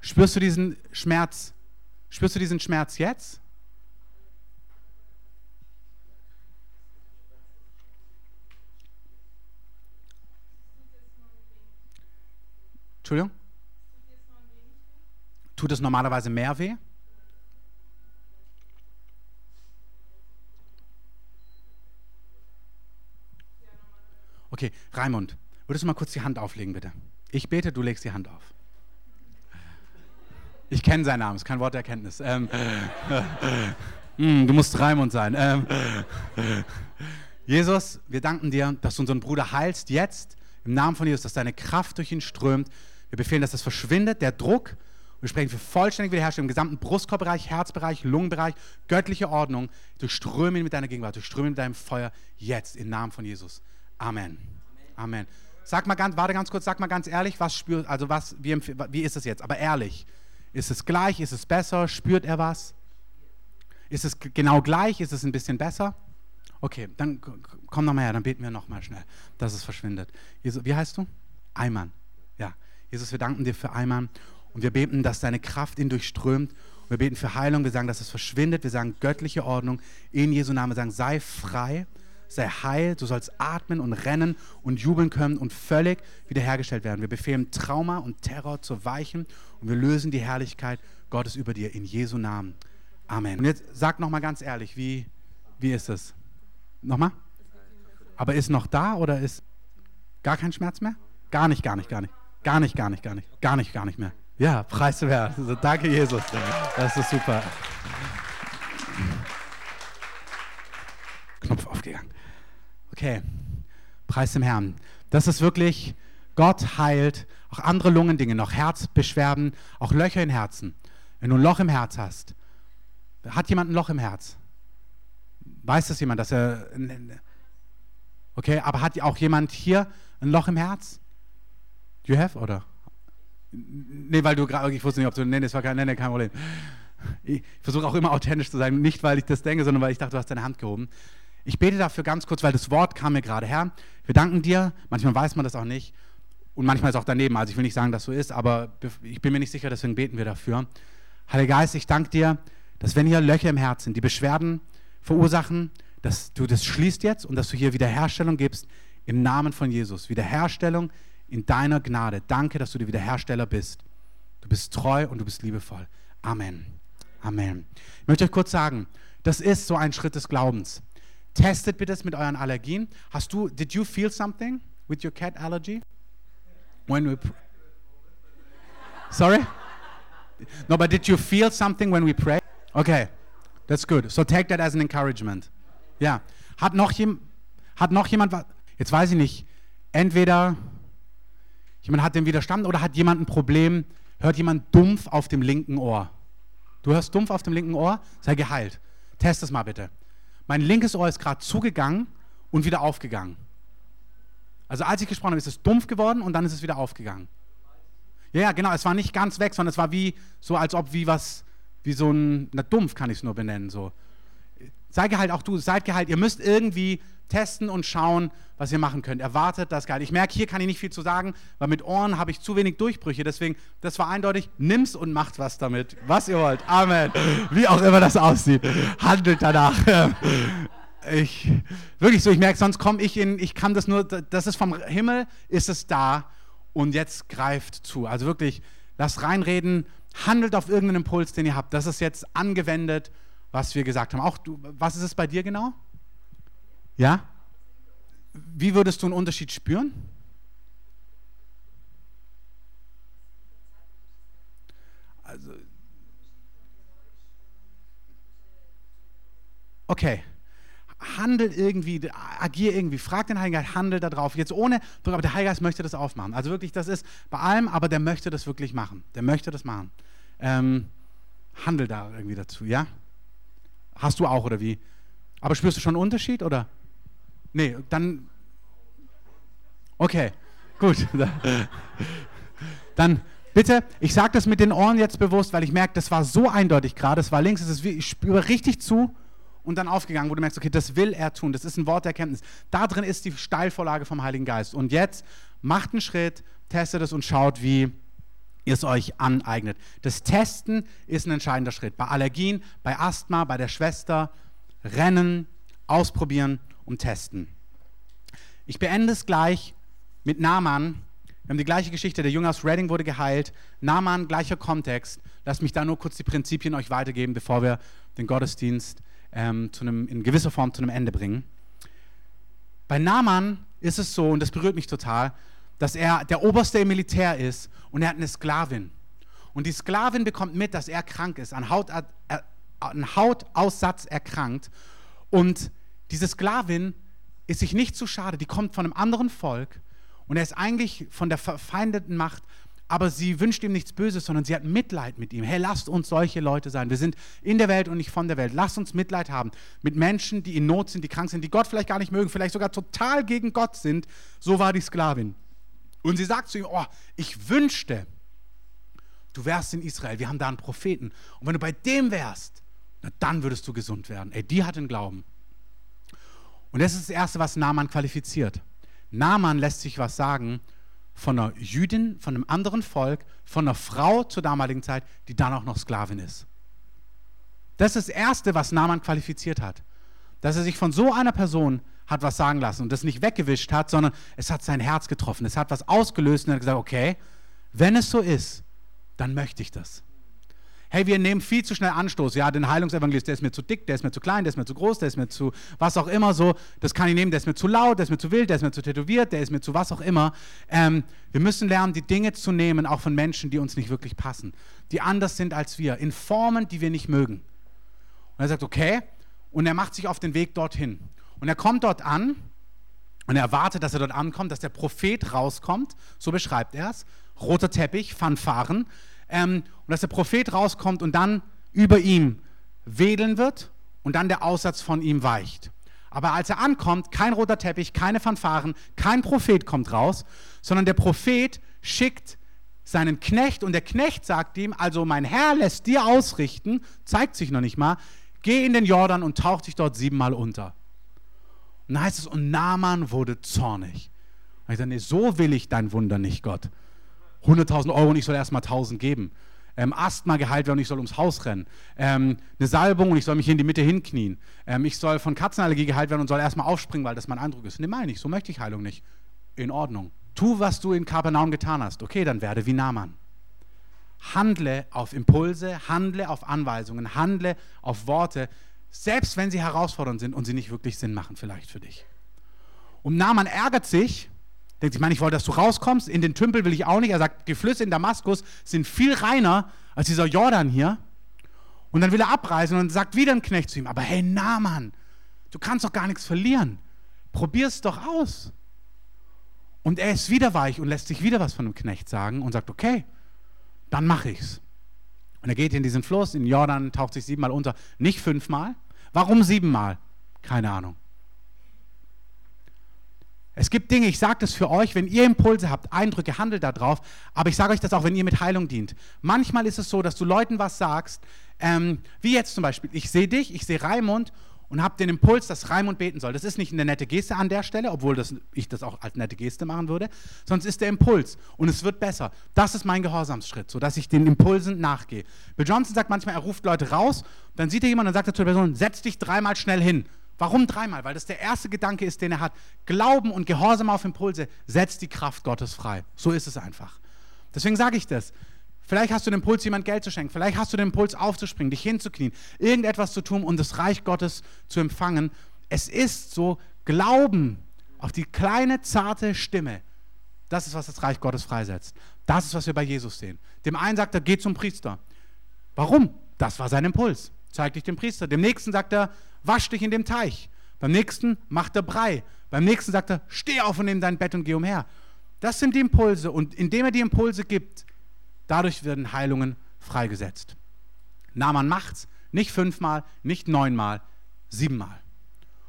Spürst du diesen Schmerz? Spürst du diesen Schmerz jetzt? Entschuldigung? Tut es normalerweise mehr weh? Okay, Raimund, würdest du mal kurz die Hand auflegen, bitte? Ich bete, du legst die Hand auf. Ich kenne seinen Namen, ist kein Wort der Erkenntnis. Ähm, mm, du musst Raimund sein. Ähm, Jesus, wir danken dir, dass du unseren Bruder heilst jetzt im Namen von Jesus, dass deine Kraft durch ihn strömt. Wir befehlen, dass das verschwindet, der Druck. Wir sprechen für vollständige Wiederherstellung im gesamten Brustkorbbereich, Herzbereich, Lungenbereich, göttliche Ordnung. Durchströme ihn mit deiner Gegenwart, durchströme ihn mit deinem Feuer jetzt im Namen von Jesus. Amen. Amen. Sag mal ganz, warte ganz kurz, sag mal ganz ehrlich, was spürt, also was, wie, wie ist es jetzt? Aber ehrlich, ist es gleich, ist es besser, spürt er was? Ist es genau gleich, ist es ein bisschen besser? Okay, dann komm nochmal her, dann beten wir nochmal schnell, dass es verschwindet. Jesus, wie heißt du? Eimann. Ja, Jesus, wir danken dir für Eimann und wir beten, dass deine Kraft ihn durchströmt. wir beten für Heilung, wir sagen, dass es verschwindet, wir sagen göttliche Ordnung. In Jesu Namen sagen, sei frei sei heil, du sollst atmen und rennen und jubeln können und völlig wiederhergestellt werden. Wir befehlen Trauma und Terror zu weichen und wir lösen die Herrlichkeit Gottes über dir in Jesu Namen. Amen. Und jetzt sag nochmal ganz ehrlich, wie, wie ist es? Nochmal? Aber ist noch da oder ist gar kein Schmerz mehr? Gar nicht, gar nicht, gar nicht. Gar nicht, gar nicht, gar nicht. Gar nicht, gar nicht mehr. Ja, preis dem Herrn. Also, danke, Jesus. Das ist super. Knopf aufgegangen. Okay, preis dem Herrn. Das ist wirklich, Gott heilt auch andere Lungendinge noch, Herzbeschwerden, auch Löcher im Herzen. Wenn du ein Loch im Herz hast, hat jemand ein Loch im Herz? Weiß das jemand, dass er. Okay, aber hat auch jemand hier ein Loch im Herz? Do you have, oder? Nee, weil du gerade, ich wusste nicht, ob du, nee, das war kein, nee, nee, kein Problem. Ich versuche auch immer authentisch zu sein, nicht weil ich das denke, sondern weil ich dachte, du hast deine Hand gehoben. Ich bete dafür ganz kurz, weil das Wort kam mir gerade. Herr, wir danken dir. Manchmal weiß man das auch nicht. Und manchmal ist auch daneben. Also ich will nicht sagen, dass so ist, aber ich bin mir nicht sicher, deswegen beten wir dafür. Heiliger Geist, ich danke dir, dass wenn hier Löcher im Herzen, die Beschwerden verursachen, dass du das schließt jetzt und dass du hier Wiederherstellung gibst im Namen von Jesus. Wiederherstellung in deiner Gnade. Danke, dass du der Wiederhersteller bist. Du bist treu und du bist liebevoll. Amen. Amen. Ich möchte euch kurz sagen, das ist so ein Schritt des Glaubens. Testet bitte das mit euren Allergien. Hast du, did you feel something with your cat allergy? When we Sorry? No, but did you feel something when we prayed? Okay, that's good. So take that as an encouragement. Ja. Hat noch, jem, hat noch jemand was? Jetzt weiß ich nicht. Entweder jemand hat den Widerstand oder hat jemand ein Problem, hört jemand dumpf auf dem linken Ohr. Du hörst dumpf auf dem linken Ohr, sei geheilt. Test es mal bitte. Mein linkes Ohr ist gerade zugegangen und wieder aufgegangen. Also als ich gesprochen habe, ist es dumpf geworden und dann ist es wieder aufgegangen. Ja, ja, genau, es war nicht ganz weg, sondern es war wie so, als ob wie was, wie so ein, na dumpf kann ich es nur benennen, so. Sei geheilt, auch du, seid geheilt. Ihr müsst irgendwie testen und schauen, was ihr machen könnt. Erwartet das Gehalt. Ich merke, hier kann ich nicht viel zu sagen, weil mit Ohren habe ich zu wenig Durchbrüche. Deswegen, das war eindeutig, nimm's und macht was damit. Was ihr wollt. Amen. Wie auch immer das aussieht. Handelt danach. Ich, wirklich so, ich merke, sonst komme ich in, ich kann das nur, das ist vom Himmel, ist es da und jetzt greift zu. Also wirklich, lasst reinreden, handelt auf irgendeinen Impuls, den ihr habt. Das ist jetzt angewendet was wir gesagt haben. Auch du, was ist es bei dir genau? Ja? Wie würdest du einen Unterschied spüren? Also, okay. Handel irgendwie, agier irgendwie, frag den Heiligen Geist, handel da drauf. Jetzt ohne, aber der Heilige Geist möchte das aufmachen. Also wirklich, das ist bei allem, aber der möchte das wirklich machen. Der möchte das machen. Ähm, handel da irgendwie dazu, ja? Hast du auch oder wie? Aber spürst du schon einen Unterschied oder? Nee, dann. Okay, gut. Dann bitte, ich sage das mit den Ohren jetzt bewusst, weil ich merke, das war so eindeutig gerade. Es war links, es ist ich spüre richtig zu und dann aufgegangen, wo du merkst, okay, das will er tun. Das ist ein Wort der Erkenntnis. Da drin ist die Steilvorlage vom Heiligen Geist. Und jetzt macht einen Schritt, testet es und schaut, wie ihr es euch aneignet. Das Testen ist ein entscheidender Schritt. Bei Allergien, bei Asthma, bei der Schwester, rennen, ausprobieren und testen. Ich beende es gleich mit Naaman. Wir haben die gleiche Geschichte, der Junge aus Reading wurde geheilt. Naaman, gleicher Kontext. Lasst mich da nur kurz die Prinzipien euch weitergeben, bevor wir den Gottesdienst ähm, zu einem, in gewisser Form zu einem Ende bringen. Bei Naaman ist es so, und das berührt mich total, dass er der Oberste im Militär ist und er hat eine Sklavin. Und die Sklavin bekommt mit, dass er krank ist, an, Haut, äh, an Hautaussatz erkrankt. Und diese Sklavin ist sich nicht zu schade, die kommt von einem anderen Volk und er ist eigentlich von der verfeindeten Macht aber sie wünscht ihm nichts Böses, sondern sie hat Mitleid mit ihm. Hey, lasst uns solche Leute sein. Wir sind in der Welt und nicht von der Welt. Lasst uns Mitleid haben mit Menschen, die in Not sind, die krank sind, die Gott vielleicht gar nicht mögen, vielleicht sogar total gegen Gott sind. So war die Sklavin. Und sie sagt zu ihm, oh, ich wünschte, du wärst in Israel. Wir haben da einen Propheten. Und wenn du bei dem wärst, na, dann würdest du gesund werden. Ey, die hat den Glauben. Und das ist das Erste, was Naaman qualifiziert. Naaman lässt sich was sagen von einer Jüdin, von einem anderen Volk, von einer Frau zur damaligen Zeit, die dann auch noch Sklavin ist. Das ist das Erste, was Naaman qualifiziert hat. Dass er sich von so einer Person hat was sagen lassen und das nicht weggewischt hat, sondern es hat sein Herz getroffen. Es hat was ausgelöst und er hat gesagt, okay, wenn es so ist, dann möchte ich das hey, wir nehmen viel zu schnell Anstoß. Ja, den Heilungsevangelist, der ist mir zu dick, der ist mir zu klein, der ist mir zu groß, der ist mir zu was auch immer so. Das kann ich nehmen, der ist mir zu laut, der ist mir zu wild, der ist mir zu tätowiert, der ist mir zu was auch immer. Ähm, wir müssen lernen, die Dinge zu nehmen, auch von Menschen, die uns nicht wirklich passen, die anders sind als wir, in Formen, die wir nicht mögen. Und er sagt, okay, und er macht sich auf den Weg dorthin. Und er kommt dort an und er erwartet, dass er dort ankommt, dass der Prophet rauskommt, so beschreibt er es. Roter Teppich, Fanfaren, ähm, und dass der Prophet rauskommt und dann über ihm wedeln wird und dann der Aussatz von ihm weicht. Aber als er ankommt, kein roter Teppich, keine Fanfaren, kein Prophet kommt raus, sondern der Prophet schickt seinen Knecht und der Knecht sagt ihm, also mein Herr lässt dir ausrichten, zeigt sich noch nicht mal, geh in den Jordan und taucht dich dort siebenmal unter. Und dann heißt es, und Naaman wurde zornig. Und ich sage, nee, so will ich dein Wunder nicht, Gott. 100.000 Euro und ich soll erstmal 1.000 geben. Ähm, Asthma geheilt werden und ich soll ums Haus rennen. Ähm, eine Salbung und ich soll mich in die Mitte hinknien. Ähm, ich soll von Katzenallergie geheilt werden und soll erstmal aufspringen, weil das mein Eindruck ist. Nee, meine ich, so möchte ich Heilung nicht. In Ordnung. Tu, was du in Kapernaum getan hast. Okay, dann werde wie Naaman. Handle auf Impulse, handle auf Anweisungen, handle auf Worte, selbst wenn sie herausfordernd sind und sie nicht wirklich Sinn machen, vielleicht für dich. Und Naaman ärgert sich, Denkt sich, ich meine, ich wollte, dass du rauskommst. In den Tümpel will ich auch nicht. Er sagt, die Flüsse in Damaskus sind viel reiner als dieser Jordan hier. Und dann will er abreisen und sagt wieder ein Knecht zu ihm, aber hey Naaman, du kannst doch gar nichts verlieren. Probier es doch aus. Und er ist wieder weich und lässt sich wieder was von dem Knecht sagen und sagt, okay, dann mache ich's. Und er geht in diesen Fluss, in Jordan, taucht sich siebenmal unter, nicht fünfmal. Warum siebenmal? Keine Ahnung. Es gibt Dinge, ich sage das für euch, wenn ihr Impulse habt, Eindrücke, handelt darauf, aber ich sage euch das auch, wenn ihr mit Heilung dient. Manchmal ist es so, dass du Leuten was sagst, ähm, wie jetzt zum Beispiel, ich sehe dich, ich sehe Raimund und habe den Impuls, dass Raimund beten soll. Das ist nicht eine nette Geste an der Stelle, obwohl das, ich das auch als nette Geste machen würde, es ist der Impuls und es wird besser. Das ist mein Gehorsamsschritt, sodass ich den Impulsen nachgehe. Bill Johnson sagt manchmal, er ruft Leute raus, dann sieht er jemanden und sagt er zu der Person, setz dich dreimal schnell hin. Warum dreimal? Weil das der erste Gedanke ist, den er hat. Glauben und Gehorsam auf Impulse setzt die Kraft Gottes frei. So ist es einfach. Deswegen sage ich das. Vielleicht hast du den Impuls, jemand Geld zu schenken. Vielleicht hast du den Impuls, aufzuspringen, dich hinzuknien, irgendetwas zu tun, um das Reich Gottes zu empfangen. Es ist so, Glauben auf die kleine, zarte Stimme. Das ist, was das Reich Gottes freisetzt. Das ist, was wir bei Jesus sehen. Dem einen sagt er, geh zum Priester. Warum? Das war sein Impuls. Zeig dich dem Priester. Dem nächsten sagt er, wasch dich in dem Teich. Beim nächsten macht er Brei. Beim nächsten sagt er, steh auf und nimm dein Bett und geh umher. Das sind die Impulse. Und indem er die Impulse gibt, dadurch werden Heilungen freigesetzt. Naaman macht's nicht fünfmal, nicht neunmal, siebenmal.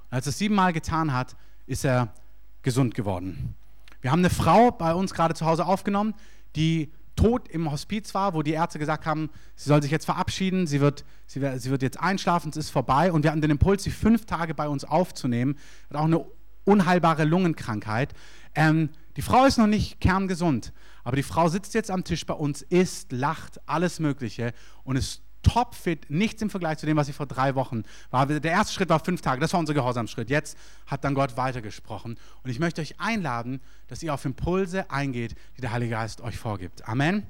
Und als er es siebenmal getan hat, ist er gesund geworden. Wir haben eine Frau bei uns gerade zu Hause aufgenommen, die tot im Hospiz war, wo die Ärzte gesagt haben, sie soll sich jetzt verabschieden, sie wird, sie, sie wird jetzt einschlafen, es ist vorbei. Und wir hatten den Impuls, sie fünf Tage bei uns aufzunehmen. Hat auch eine unheilbare Lungenkrankheit. Ähm, die Frau ist noch nicht kerngesund, aber die Frau sitzt jetzt am Tisch bei uns, isst, lacht, alles Mögliche und ist topfit, nichts im Vergleich zu dem, was sie vor drei Wochen war. Der erste Schritt war fünf Tage, das war unser Gehorsamschritt. Jetzt hat dann Gott weitergesprochen. Und ich möchte euch einladen, dass ihr auf Impulse eingeht, die der Heilige Geist euch vorgibt. Amen.